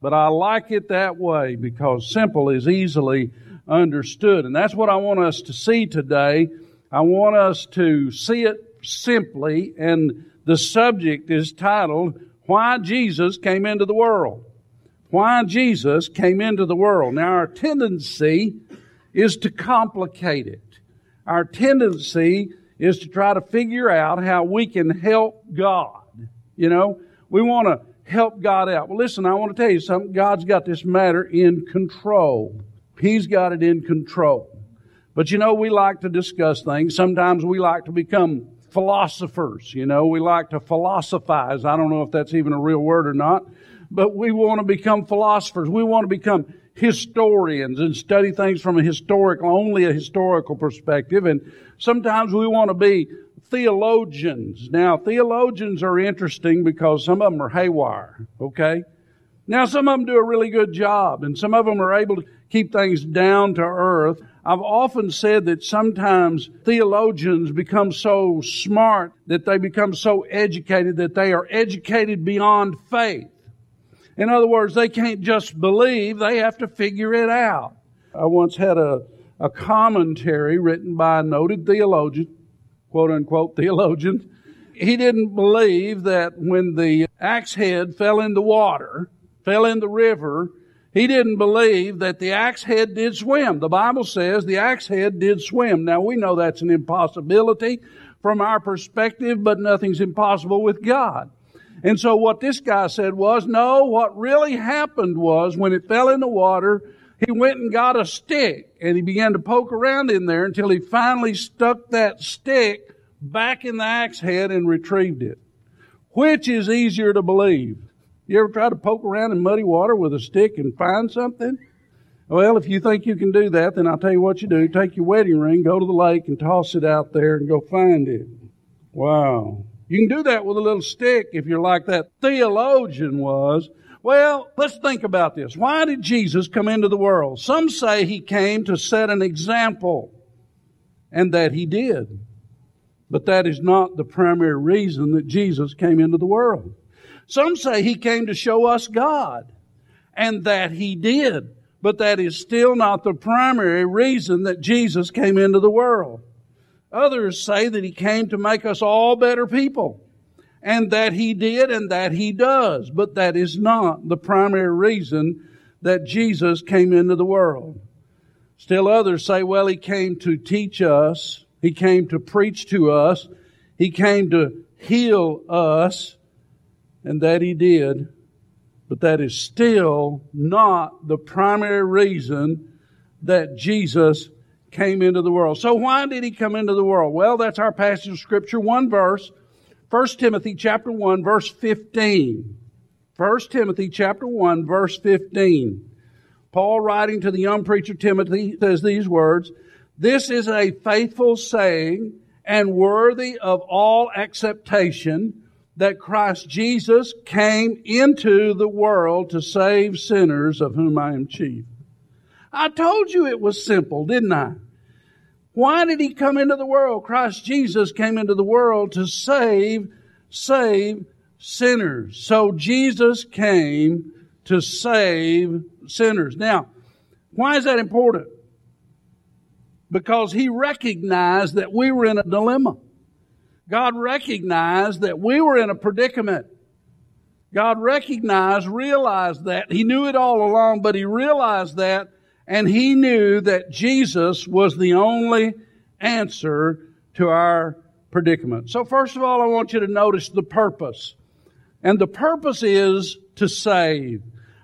Speaker 7: but I like it that way because simple is easily understood. And that's what I want us to see today. I want us to see it simply, and the subject is titled, Why Jesus Came into the World. Why Jesus came into the world. Now, our tendency is to complicate it. Our tendency is to try to figure out how we can help God. You know, we want to help God out. Well, listen, I want to tell you something. God's got this matter in control. He's got it in control. But you know, we like to discuss things. Sometimes we like to become philosophers. You know, we like to philosophize. I don't know if that's even a real word or not, but we want to become philosophers. We want to become historians and study things from a historical, only a historical perspective. And sometimes we want to be theologians. Now, theologians are interesting because some of them are haywire, okay? Now, some of them do a really good job, and some of them are able to keep things down to earth. I've often said that sometimes theologians become so smart that they become so educated that they are educated beyond faith. In other words, they can't just believe, they have to figure it out. I once had a, a commentary written by a noted theologian, quote unquote theologian. He didn't believe that when the axe head fell in the water, fell in the river, he didn't believe that the axe head did swim. The Bible says the axe head did swim. Now we know that's an impossibility from our perspective, but nothing's impossible with God. And so what this guy said was, no, what really happened was when it fell in the water, he went and got a stick and he began to poke around in there until he finally stuck that stick back in the axe head and retrieved it. Which is easier to believe? You ever try to poke around in muddy water with a stick and find something? Well, if you think you can do that, then I'll tell you what you do. Take your wedding ring, go to the lake and toss it out there and go find it. Wow. You can do that with a little stick if you're like that theologian was. Well, let's think about this. Why did Jesus come into the world? Some say he came to set an example, and that he did. But that is not the primary reason that Jesus came into the world. Some say he came to show us God, and that he did. But that is still not the primary reason that Jesus came into the world. Others say that he came to make us all better people, and that he did and that he does. But that is not the primary reason that Jesus came into the world. Still others say, well, he came to teach us he came to preach to us. He came to heal us. And that He did. But that is still not the primary reason that Jesus came into the world. So why did He come into the world? Well, that's our passage of Scripture. One verse. 1 Timothy chapter 1 verse 15. 1 Timothy chapter 1 verse 15. Paul writing to the young preacher Timothy says these words, this is a faithful saying and worthy of all acceptation that Christ Jesus came into the world to save sinners of whom I am chief. I told you it was simple, didn't I? Why did he come into the world? Christ Jesus came into the world to save, save sinners. So Jesus came to save sinners. Now, why is that important? because he recognized that we were in a dilemma. God recognized that we were in a predicament. God recognized, realized that. He knew it all along, but he realized that, and he knew that Jesus was the only answer to our predicament. So first of all, I want you to notice the purpose. And the purpose is to save.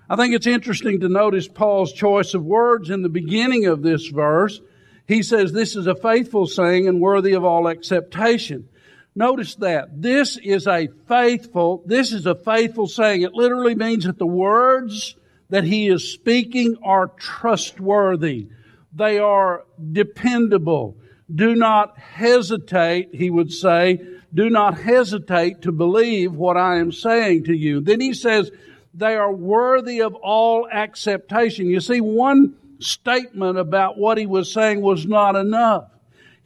Speaker 7: I think it's interesting to notice Paul's choice of words in the beginning of this verse. He says this is a faithful saying and worthy of all acceptation. Notice that. This is a faithful, this is a faithful saying. It literally means that the words that he is speaking are trustworthy. They are dependable. Do not hesitate, he would say, do not hesitate to believe what I am saying to you. Then he says, they are worthy of all acceptation. You see, one statement about what he was saying was not enough.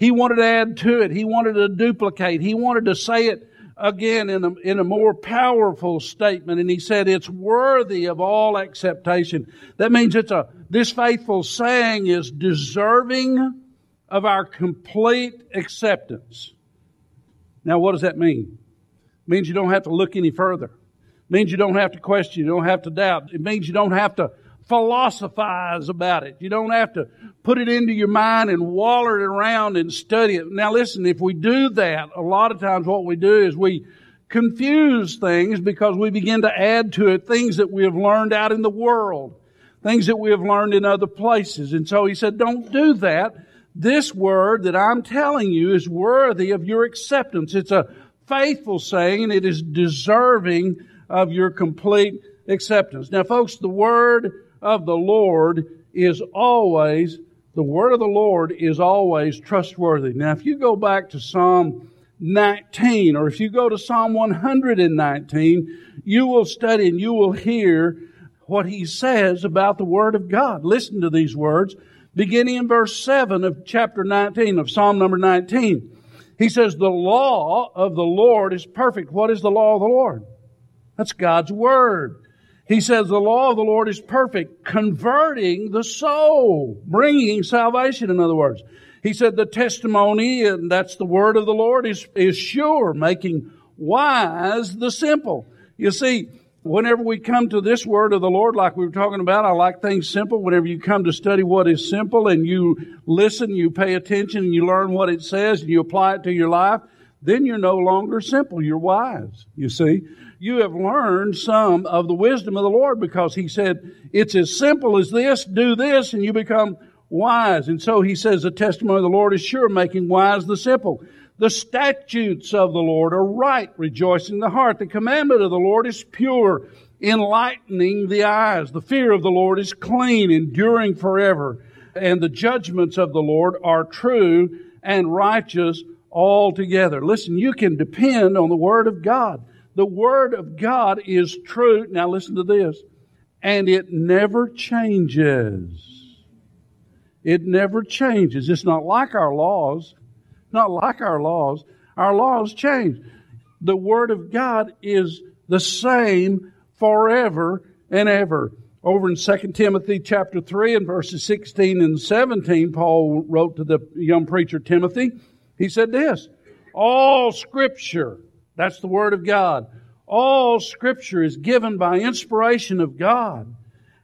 Speaker 7: He wanted to add to it. He wanted to duplicate. He wanted to say it again in a, in a more powerful statement. And he said, it's worthy of all acceptation. That means it's a, this faithful saying is deserving of our complete acceptance. Now, what does that mean? It means you don't have to look any further. It means you don't have to question. You don't have to doubt. It means you don't have to philosophize about it. You don't have to put it into your mind and waller it around and study it. Now listen, if we do that, a lot of times what we do is we confuse things because we begin to add to it things that we have learned out in the world, things that we have learned in other places. And so he said, don't do that. This word that I'm telling you is worthy of your acceptance. It's a faithful saying it is deserving of your complete acceptance. Now folks, the word of the Lord is always, the word of the Lord is always trustworthy. Now, if you go back to Psalm 19, or if you go to Psalm 119, you will study and you will hear what he says about the Word of God. Listen to these words, beginning in verse 7 of chapter 19 of Psalm number 19. He says, The law of the Lord is perfect. What is the law of the Lord? That's God's Word. He says the law of the Lord is perfect, converting the soul, bringing salvation, in other words. He said the testimony, and that's the word of the Lord, is, is sure, making wise the simple. You see, whenever we come to this word of the Lord, like we were talking about, I like things simple. Whenever you come to study what is simple and you listen, you pay attention, and you learn what it says, and you apply it to your life, then you're no longer simple. You're wise, you see you have learned some of the wisdom of the Lord because he said, it's as simple as this, do this, and you become wise. And so he says, the testimony of the Lord is sure, making wise the simple. The statutes of the Lord are right, rejoicing the heart. The commandment of the Lord is pure, enlightening the eyes. The fear of the Lord is clean, enduring forever. And the judgments of the Lord are true and righteous altogether. Listen, you can depend on the Word of God. The Word of God is true. Now listen to this. And it never changes. It never changes. It's not like our laws. Not like our laws. Our laws change. The Word of God is the same forever and ever. Over in 2 Timothy chapter 3 and verses 16 and 17, Paul wrote to the young preacher Timothy. He said this, all scripture, that's the Word of God, all scripture is given by inspiration of God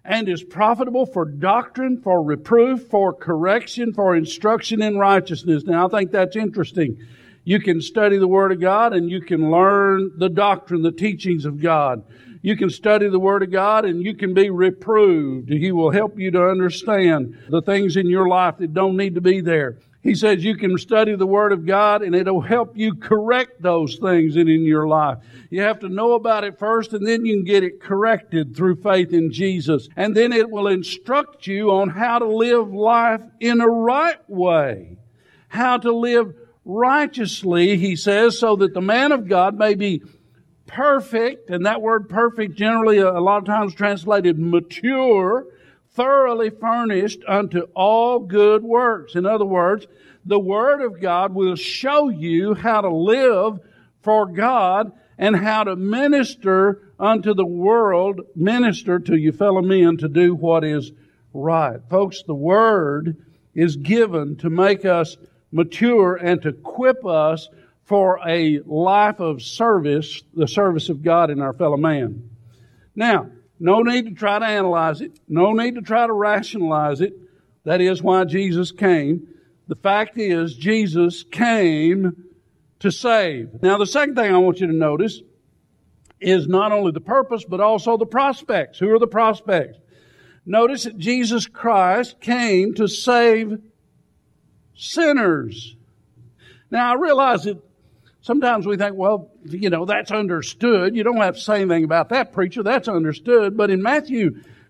Speaker 7: and is profitable for doctrine, for reproof, for correction, for instruction in righteousness. Now, I think that's interesting. You can study the Word of God and you can learn the doctrine, the teachings of God. You can study the Word of God and you can be reproved. He will help you to understand the things in your life that don't need to be there. He says you can study the Word of God and it'll help you correct those things in, in your life. You have to know about it first and then you can get it corrected through faith in Jesus. And then it will instruct you on how to live life in a right way. How to live righteously, he says, so that the man of God may be perfect, and that word perfect generally uh, a lot of times translated mature, thoroughly furnished unto all good works. In other words, the Word of God will show you how to live for God and how to minister unto the world, minister to your fellow men to do what is right. Folks, the Word is given to make us mature and to equip us for a life of service, the service of God and our fellow man. Now, no need to try to analyze it. No need to try to rationalize it. That is why Jesus came. The fact is, Jesus came to save. Now, the second thing I want you to notice is not only the purpose, but also the prospects. Who are the prospects? Notice that Jesus Christ came to save sinners. Now, I realize that Sometimes we think, well, you know, that's understood. You don't have to say anything about that, preacher. That's understood. But in Matthew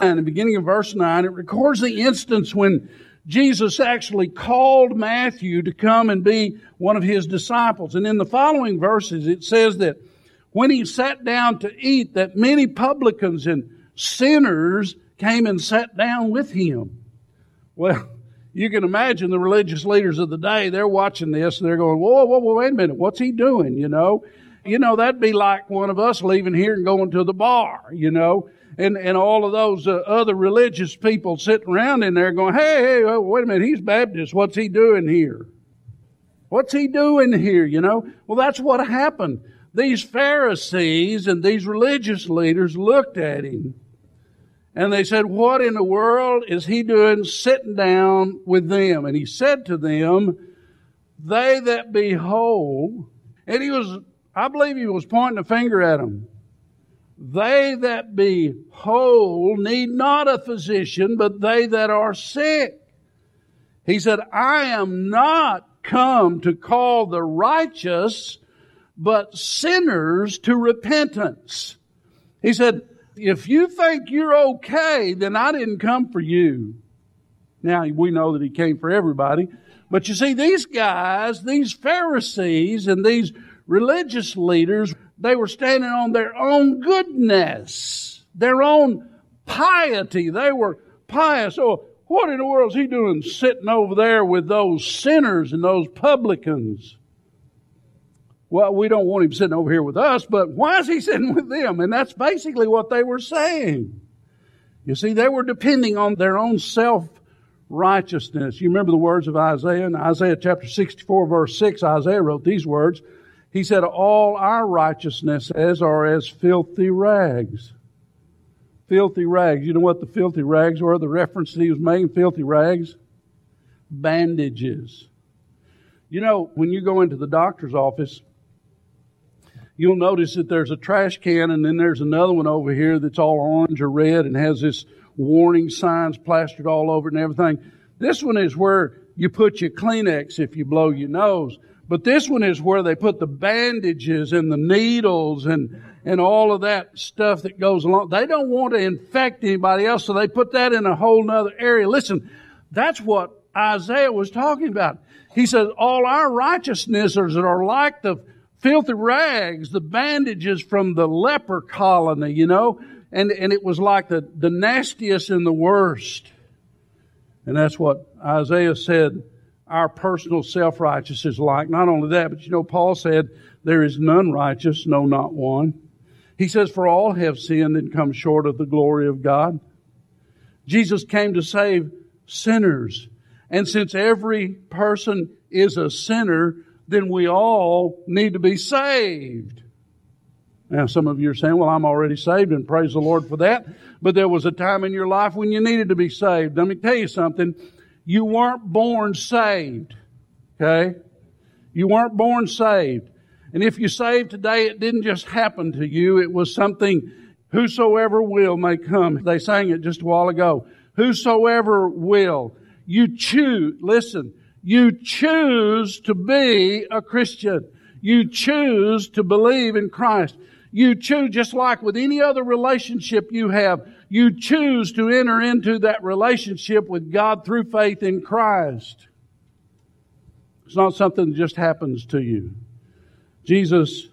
Speaker 7: In the beginning of verse 9, it records the instance when Jesus actually called Matthew to come and be one of his disciples. And in the following verses, it says that when he sat down to eat, that many publicans and sinners came and sat down with him. Well, you can imagine the religious leaders of the day, they're watching this and they're going, whoa, whoa, whoa, wait a minute, what's he doing, you know? You know, that'd be like one of us leaving here and going to the bar, you know? And, and all of those uh, other religious people sitting around in there going, hey, hey, wait a minute, he's Baptist. What's he doing here? What's he doing here, you know? Well, that's what happened. These Pharisees and these religious leaders looked at him and they said, what in the world is he doing sitting down with them? And he said to them, they that be whole, and he was, I believe he was pointing a finger at them. They that be whole need not a physician, but they that are sick. He said, I am not come to call the righteous, but sinners to repentance. He said, if you think you're okay, then I didn't come for you. Now, we know that he came for everybody. But you see, these guys, these Pharisees and these religious leaders, they were standing on their own goodness, their own piety. They were pious. So, what in the world is he doing sitting over there with those sinners and those publicans? Well, we don't want him sitting over here with us, but why is he <laughs> sitting with them? And that's basically what they were saying. You see, they were depending on their own self righteousness. You remember the words of Isaiah in Isaiah chapter 64 verse 6, Isaiah wrote these words. He said, all our righteousness as are as filthy rags. Filthy rags. You know what the filthy rags were? The reference that he was making, filthy rags? Bandages. You know, when you go into the doctor's office, you'll notice that there's a trash can and then there's another one over here that's all orange or red and has this warning signs plastered all over and everything. This one is where you put your Kleenex if you blow your nose. But this one is where they put the bandages and the needles and, and all of that stuff that goes along. They don't want to infect anybody else, so they put that in a whole nother area. Listen, that's what Isaiah was talking about. He says, all our righteousnesses are like the filthy rags, the bandages from the leper colony, you know, and, and it was like the, the nastiest and the worst. And that's what Isaiah said our personal self-righteousness is like. Not only that, but you know, Paul said, there is none righteous, no, not one. He says, for all have sinned and come short of the glory of God. Jesus came to save sinners. And since every person is a sinner, then we all need to be saved. Now, some of you are saying, well, I'm already saved and praise the Lord for that. But there was a time in your life when you needed to be saved. Let me tell you something. You weren't born saved. Okay? You weren't born saved. And if you saved today, it didn't just happen to you. It was something, whosoever will may come. They sang it just a while ago. Whosoever will. You choose, listen, you choose to be a Christian. You choose to believe in Christ. You choose, just like with any other relationship you have, you choose to enter into that relationship with God through faith in Christ. It's not something that just happens to you. Jesus,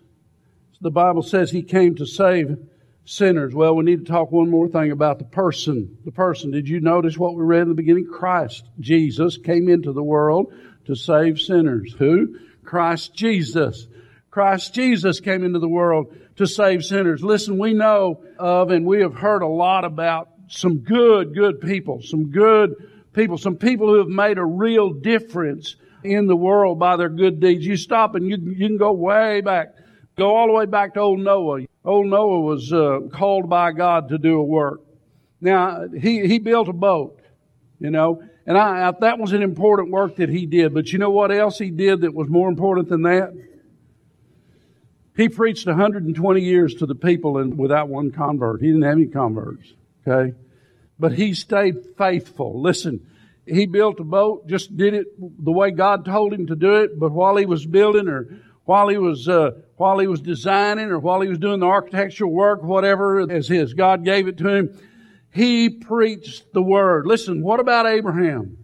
Speaker 7: the Bible says He came to save sinners. Well, we need to talk one more thing about the person. The person. Did you notice what we read in the beginning? Christ, Jesus, came into the world to save sinners. Who? Christ Jesus. Christ Jesus came into the world to save sinners. Listen, we know of and we have heard a lot about some good, good people, some good people, some people who have made a real difference in the world by their good deeds. You stop and you, you can go way back. Go all the way back to old Noah. Old Noah was uh, called by God to do a work. Now, he, he built a boat, you know, and I, I, that was an important work that he did. But you know what else he did that was more important than that? He preached 120 years to the people and without one convert. He didn't have any converts. Okay. But he stayed faithful. Listen, he built a boat, just did it the way God told him to do it. But while he was building or while he was, uh, while he was designing or while he was doing the architectural work, whatever as his, God gave it to him, he preached the word. Listen, what about Abraham?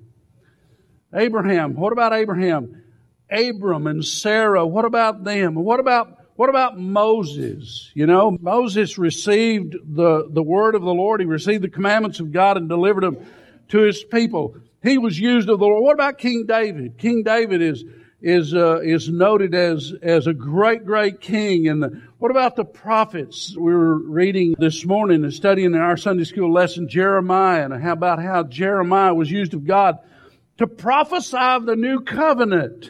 Speaker 7: Abraham, what about Abraham? Abram and Sarah, what about them? What about what about Moses? You know, Moses received the, the word of the Lord. He received the commandments of God and delivered them to his people. He was used of the Lord. What about King David? King David is, is, uh, is noted as, as a great, great king. And the, what about the prophets? We were reading this morning and studying in our Sunday school lesson Jeremiah and how about how Jeremiah was used of God to prophesy of the new covenant.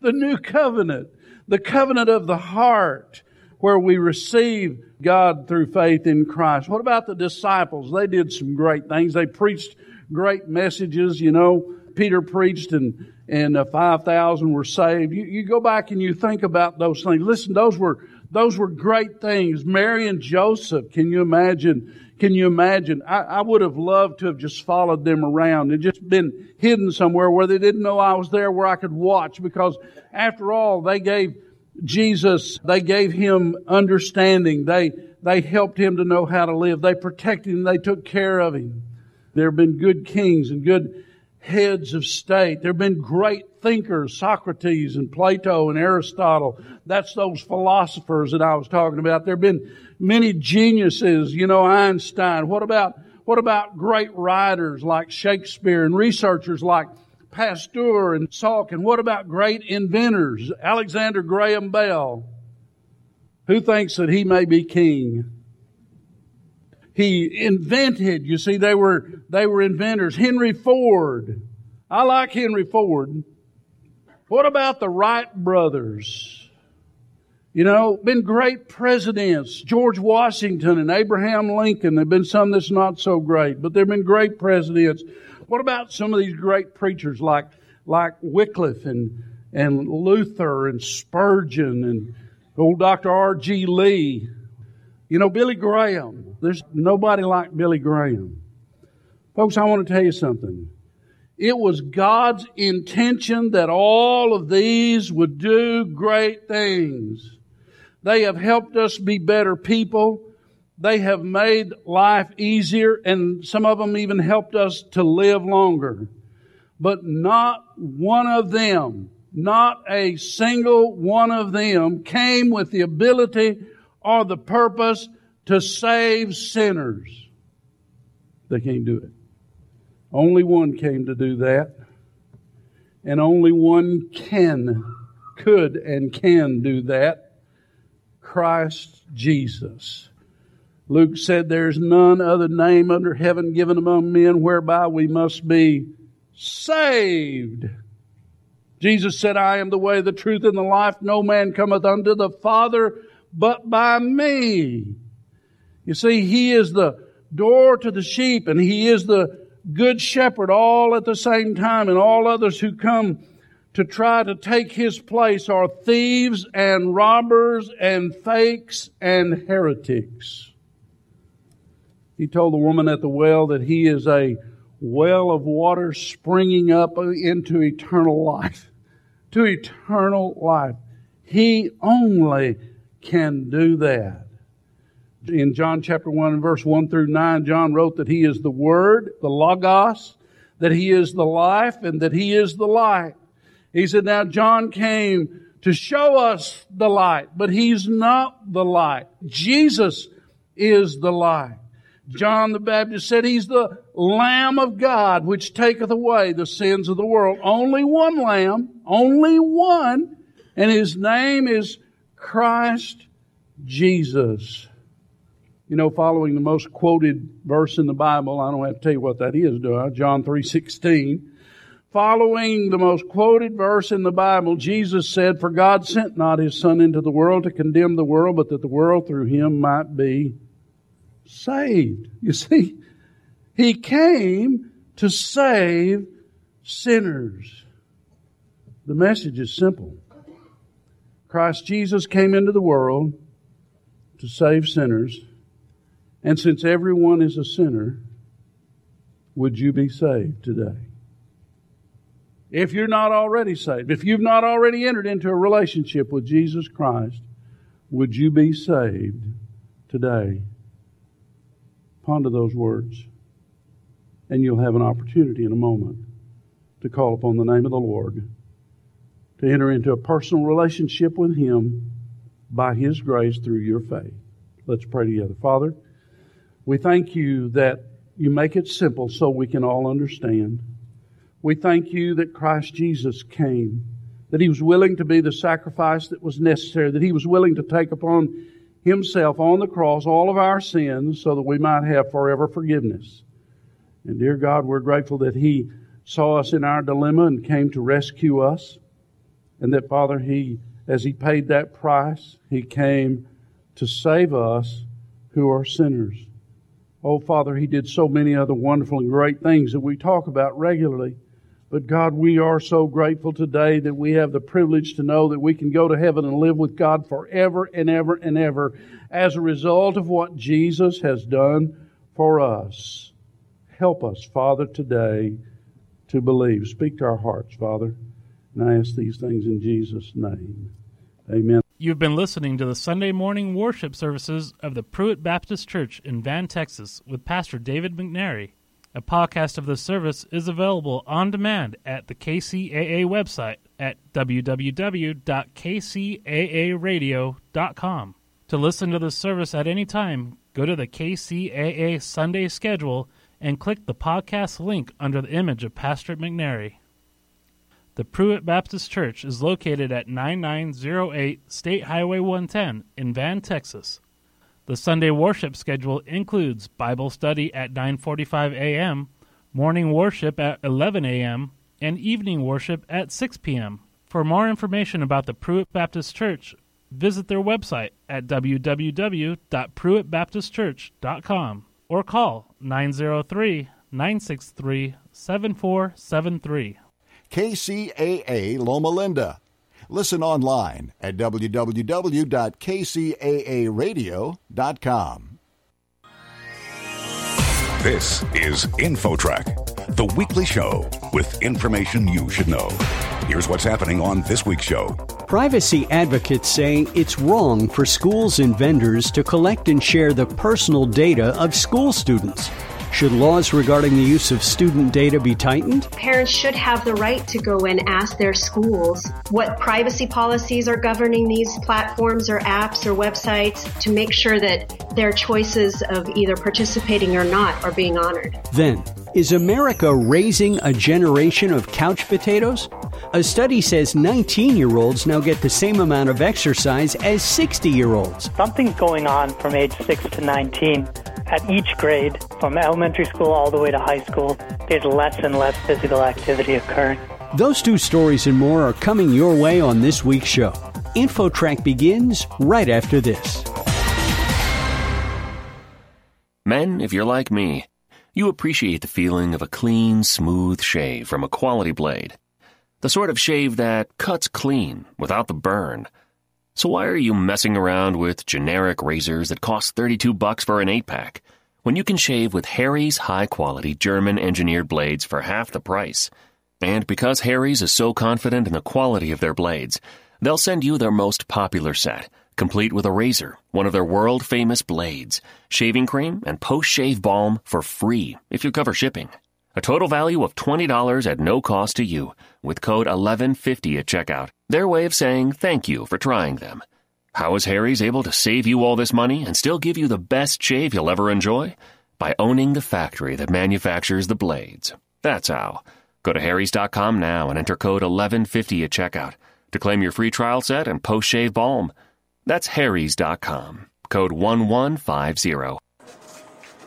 Speaker 7: The new covenant the covenant of the heart where we receive God through faith in Christ. What about the disciples? They did some great things. They preached great messages, you know. Peter preached and, and uh, 5,000 were saved. You, you go back and you think about those things. Listen, those were, Those were great things. Mary and Joseph, can you imagine? Can you imagine? I, I would have loved to have just followed them around and just been hidden somewhere where they didn't know I was there where I could watch because after all, they gave Jesus, they gave him understanding. They, they helped him to know how to live. They protected him. They took care of him. There have been good kings and good heads of state. There have been great thinkers, Socrates and Plato and Aristotle. That's those philosophers that I was talking about. There have been many geniuses, you know, Einstein. What about, what about great writers like Shakespeare and researchers like Pasteur and Salk? And what about great inventors? Alexander Graham Bell. Who thinks that he may be king? He invented, you see, they were, they were inventors. Henry Ford. I like Henry Ford. What about the Wright brothers? You know, been great presidents. George Washington and Abraham Lincoln. There have been some that's not so great, but there have been great presidents. What about some of these great preachers like, like Wycliffe and, and Luther and Spurgeon and old Dr. R.G. Lee? You know, Billy Graham. There's nobody like Billy Graham. Folks, I want to tell you something. It was God's intention that all of these would do great things. They have helped us be better people. They have made life easier and some of them even helped us to live longer. But not one of them, not a single one of them came with the ability or the purpose to save sinners. They can't do it. Only one came to do that. And only one can, could and can do that. Christ Jesus. Luke said, There's none other name under heaven given among men whereby we must be saved. Jesus said, I am the way, the truth, and the life. No man cometh unto the Father but by me. You see, He is the door to the sheep and He is the good shepherd all at the same time and all others who come to try to take His place are thieves and robbers and fakes and heretics. He told the woman at the well that He is a well of water springing up into eternal life. <laughs> To eternal life. He only can do that. In John chapter 1 verse 1 through 9, John wrote that He is the Word, the Logos, that He is the life, and that He is the light. He said, now John came to show us the light, but He's not the light. Jesus is the light. John the Baptist said he's the Lamb of God which taketh away the sins of the world. Only one Lamb, only one, and his name is Christ Jesus. You know, following the most quoted verse in the Bible, I don't have to tell you what that is, do I? John 3.16. Following the most quoted verse in the Bible, Jesus said, For God sent not His Son into the world to condemn the world, but that the world through Him might be saved. You see, He came to save sinners. The message is simple. Christ Jesus came into the world to save sinners. And since everyone is a sinner, would you be saved today? If you're not already saved, if you've not already entered into a relationship with Jesus Christ, would you be saved today? Ponder those words, and you'll have an opportunity in a moment to call upon the name of the Lord, to enter into a personal relationship with Him by His grace through your faith. Let's pray together. Father, we thank you that you make it simple so we can all understand. We thank you that Christ Jesus came, that He was willing to be the sacrifice that was necessary, that He was willing to take upon Himself on the cross all of our sins so that we might have forever forgiveness. And dear God, we're grateful that He saw us in our dilemma and came to rescue us. And that, Father, He, as He paid that price, He came to save us who are sinners. Oh, Father, He did so many other wonderful and great things that we talk about regularly. But God, we are so grateful today that we have the privilege to know that we can go to heaven and live with God forever and ever and ever as a result of what Jesus has done for us. Help us, Father, today to believe. Speak to our hearts, Father. And I ask these things in Jesus' name. Amen.
Speaker 4: You've been listening to the Sunday morning worship services of the Pruitt Baptist Church in Van, Texas, with Pastor David McNary. A podcast of this service is available on demand at the KCAA website at www.kcaaradio.com. To listen to the service at any time, go to the KCAA Sunday schedule and click the podcast link under the image of Pastor McNary. The Pruitt Baptist Church is located at 9908 State Highway 110 in Van, Texas. The Sunday worship schedule includes Bible study at 9:45 a.m., morning worship at 11 a.m., and evening worship at 6 p.m. For more information about the Pruitt Baptist Church, visit their website at www.pruittbaptistchurch.com or call 903-963-7473.
Speaker 3: KCAA Loma Linda. Listen online at www.kcaaradio.com.
Speaker 8: This is InfoTrack, the weekly show with information you should know. Here's what's happening on this week's show.
Speaker 9: Privacy advocates say it's wrong for schools and vendors to collect and share the personal data of school students. Should laws regarding the use of student data be tightened?
Speaker 10: Parents should have the right to go and ask their schools what privacy policies are governing these platforms or apps or websites to make sure that their choices of either participating or not are being honored.
Speaker 9: Then, is America raising a generation of couch potatoes? A study says 19 year olds now get the same amount of exercise as 60 year olds.
Speaker 11: Something's going on from age 6 to 19 at each grade, from elementary school all the way to high school, there's less and less physical activity occurring.
Speaker 9: Those two stories and more are coming your way on this week's show. InfoTrack begins right after this.
Speaker 12: Men, if you're like me, you appreciate the feeling of a clean, smooth shave from a quality blade. The sort of shave that cuts clean without the burn. So why are you messing around with generic razors that cost 32 bucks for an 8-pack when you can shave with Harry's high-quality German engineered blades for half the price? And because Harry's is so confident in the quality of their blades, they'll send you their most popular set, complete with a razor, one of their world-famous blades, shaving cream, and post-shave balm for free if you cover shipping. A total value of $20 at no cost to you with code 1150 at checkout. Their way of saying thank you for trying them. How is Harry's able to save you all this money and still give you the best shave you'll ever enjoy? By owning the factory that manufactures the blades. That's how. Go to harrys.com now and enter code 1150 at checkout to claim your free trial set and post-shave balm. That's harrys.com. Code 1150.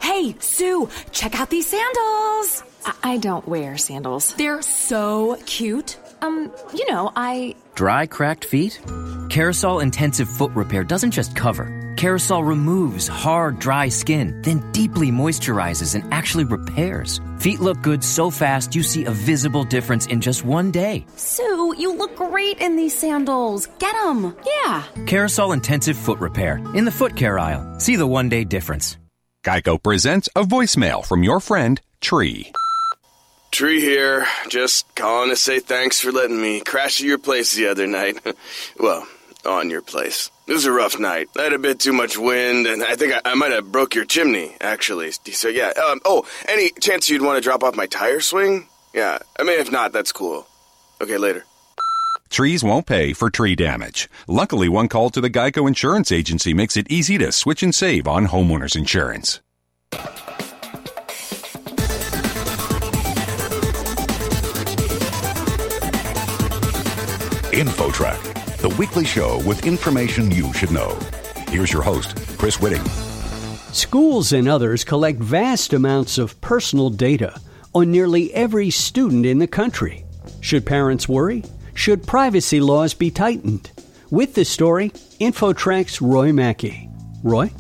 Speaker 13: Hey, Sue, check out these sandals.
Speaker 14: I, I don't wear sandals.
Speaker 13: They're so cute.
Speaker 14: Um, you know, I.
Speaker 15: Dry, cracked feet? Kerasal Intensive Foot Repair doesn't just cover. Kerasal removes hard, dry skin, then deeply moisturizes and actually repairs. Feet look good so fast you see a visible difference in just one day.
Speaker 13: Sue, you look great in these sandals. Get them.
Speaker 14: Yeah.
Speaker 15: Kerasal Intensive Foot Repair in the foot care aisle. See the one day difference.
Speaker 8: Geico presents a voicemail from your friend, Tree.
Speaker 16: Tree here, just calling to say thanks for letting me crash at your place the other night. <laughs> well, on your place. It was a rough night. I had a bit too much wind, and I think I, I might have broke your chimney, actually. So, yeah. Um, oh, any chance you'd want to drop off my tire swing? Yeah. I mean, if not, that's cool. Okay, later.
Speaker 8: Trees won't pay for tree damage. Luckily, one call to the Geico Insurance Agency makes it easy to switch and save on homeowners insurance. InfoTrack, the weekly show with information you should know. Here's your host, Chris Whitting.
Speaker 9: Schools and others collect vast amounts of personal data on nearly every student in the country. Should parents worry? Should privacy laws be tightened? With this story, InfoTrack's Roy Mackey. Roy?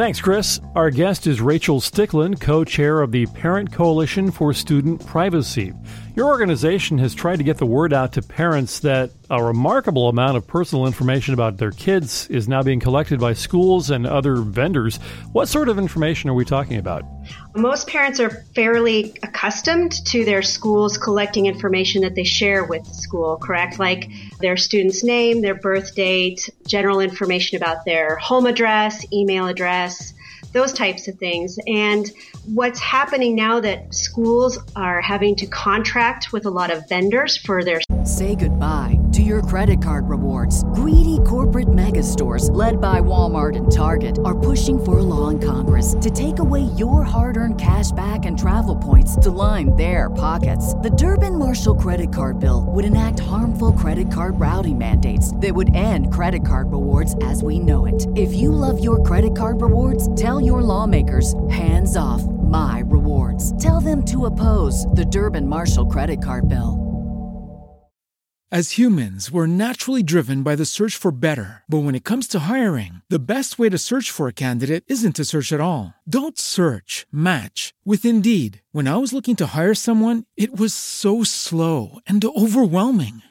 Speaker 17: Thanks, Chris. Our guest is Rachel Stickland, co chair of the Parent Coalition for Student Privacy. Your organization has tried to get the word out to parents that a remarkable amount of personal information about their kids is now being collected by schools and other vendors. What sort of information are we talking about?
Speaker 10: Most parents are fairly accustomed to their schools collecting information that they share with the school, correct? Like their student's name, their birth date, general information about their home address, email address, those types of things. And what's happening now that schools are having to contract with a lot of vendors for their
Speaker 6: Say goodbye to your credit card rewards. Greedy corporate mega stores, led by Walmart and Target, are pushing for a law in Congress to take away your hard earned cash back and travel points to line their pockets. The Durbin Marshall credit card bill would enact harmful credit card routing mandates that would end credit card rewards as we know it. If you love your credit card rewards, tell your lawmakers hands off my rewards. Tell them to oppose the Durbin Marshall credit card bill.
Speaker 18: As humans, we're naturally driven by the search for better. But when it comes to hiring, the best way to search for a candidate isn't to search at all. Don't search, match with Indeed. When I was looking to hire someone, it was so slow and overwhelming.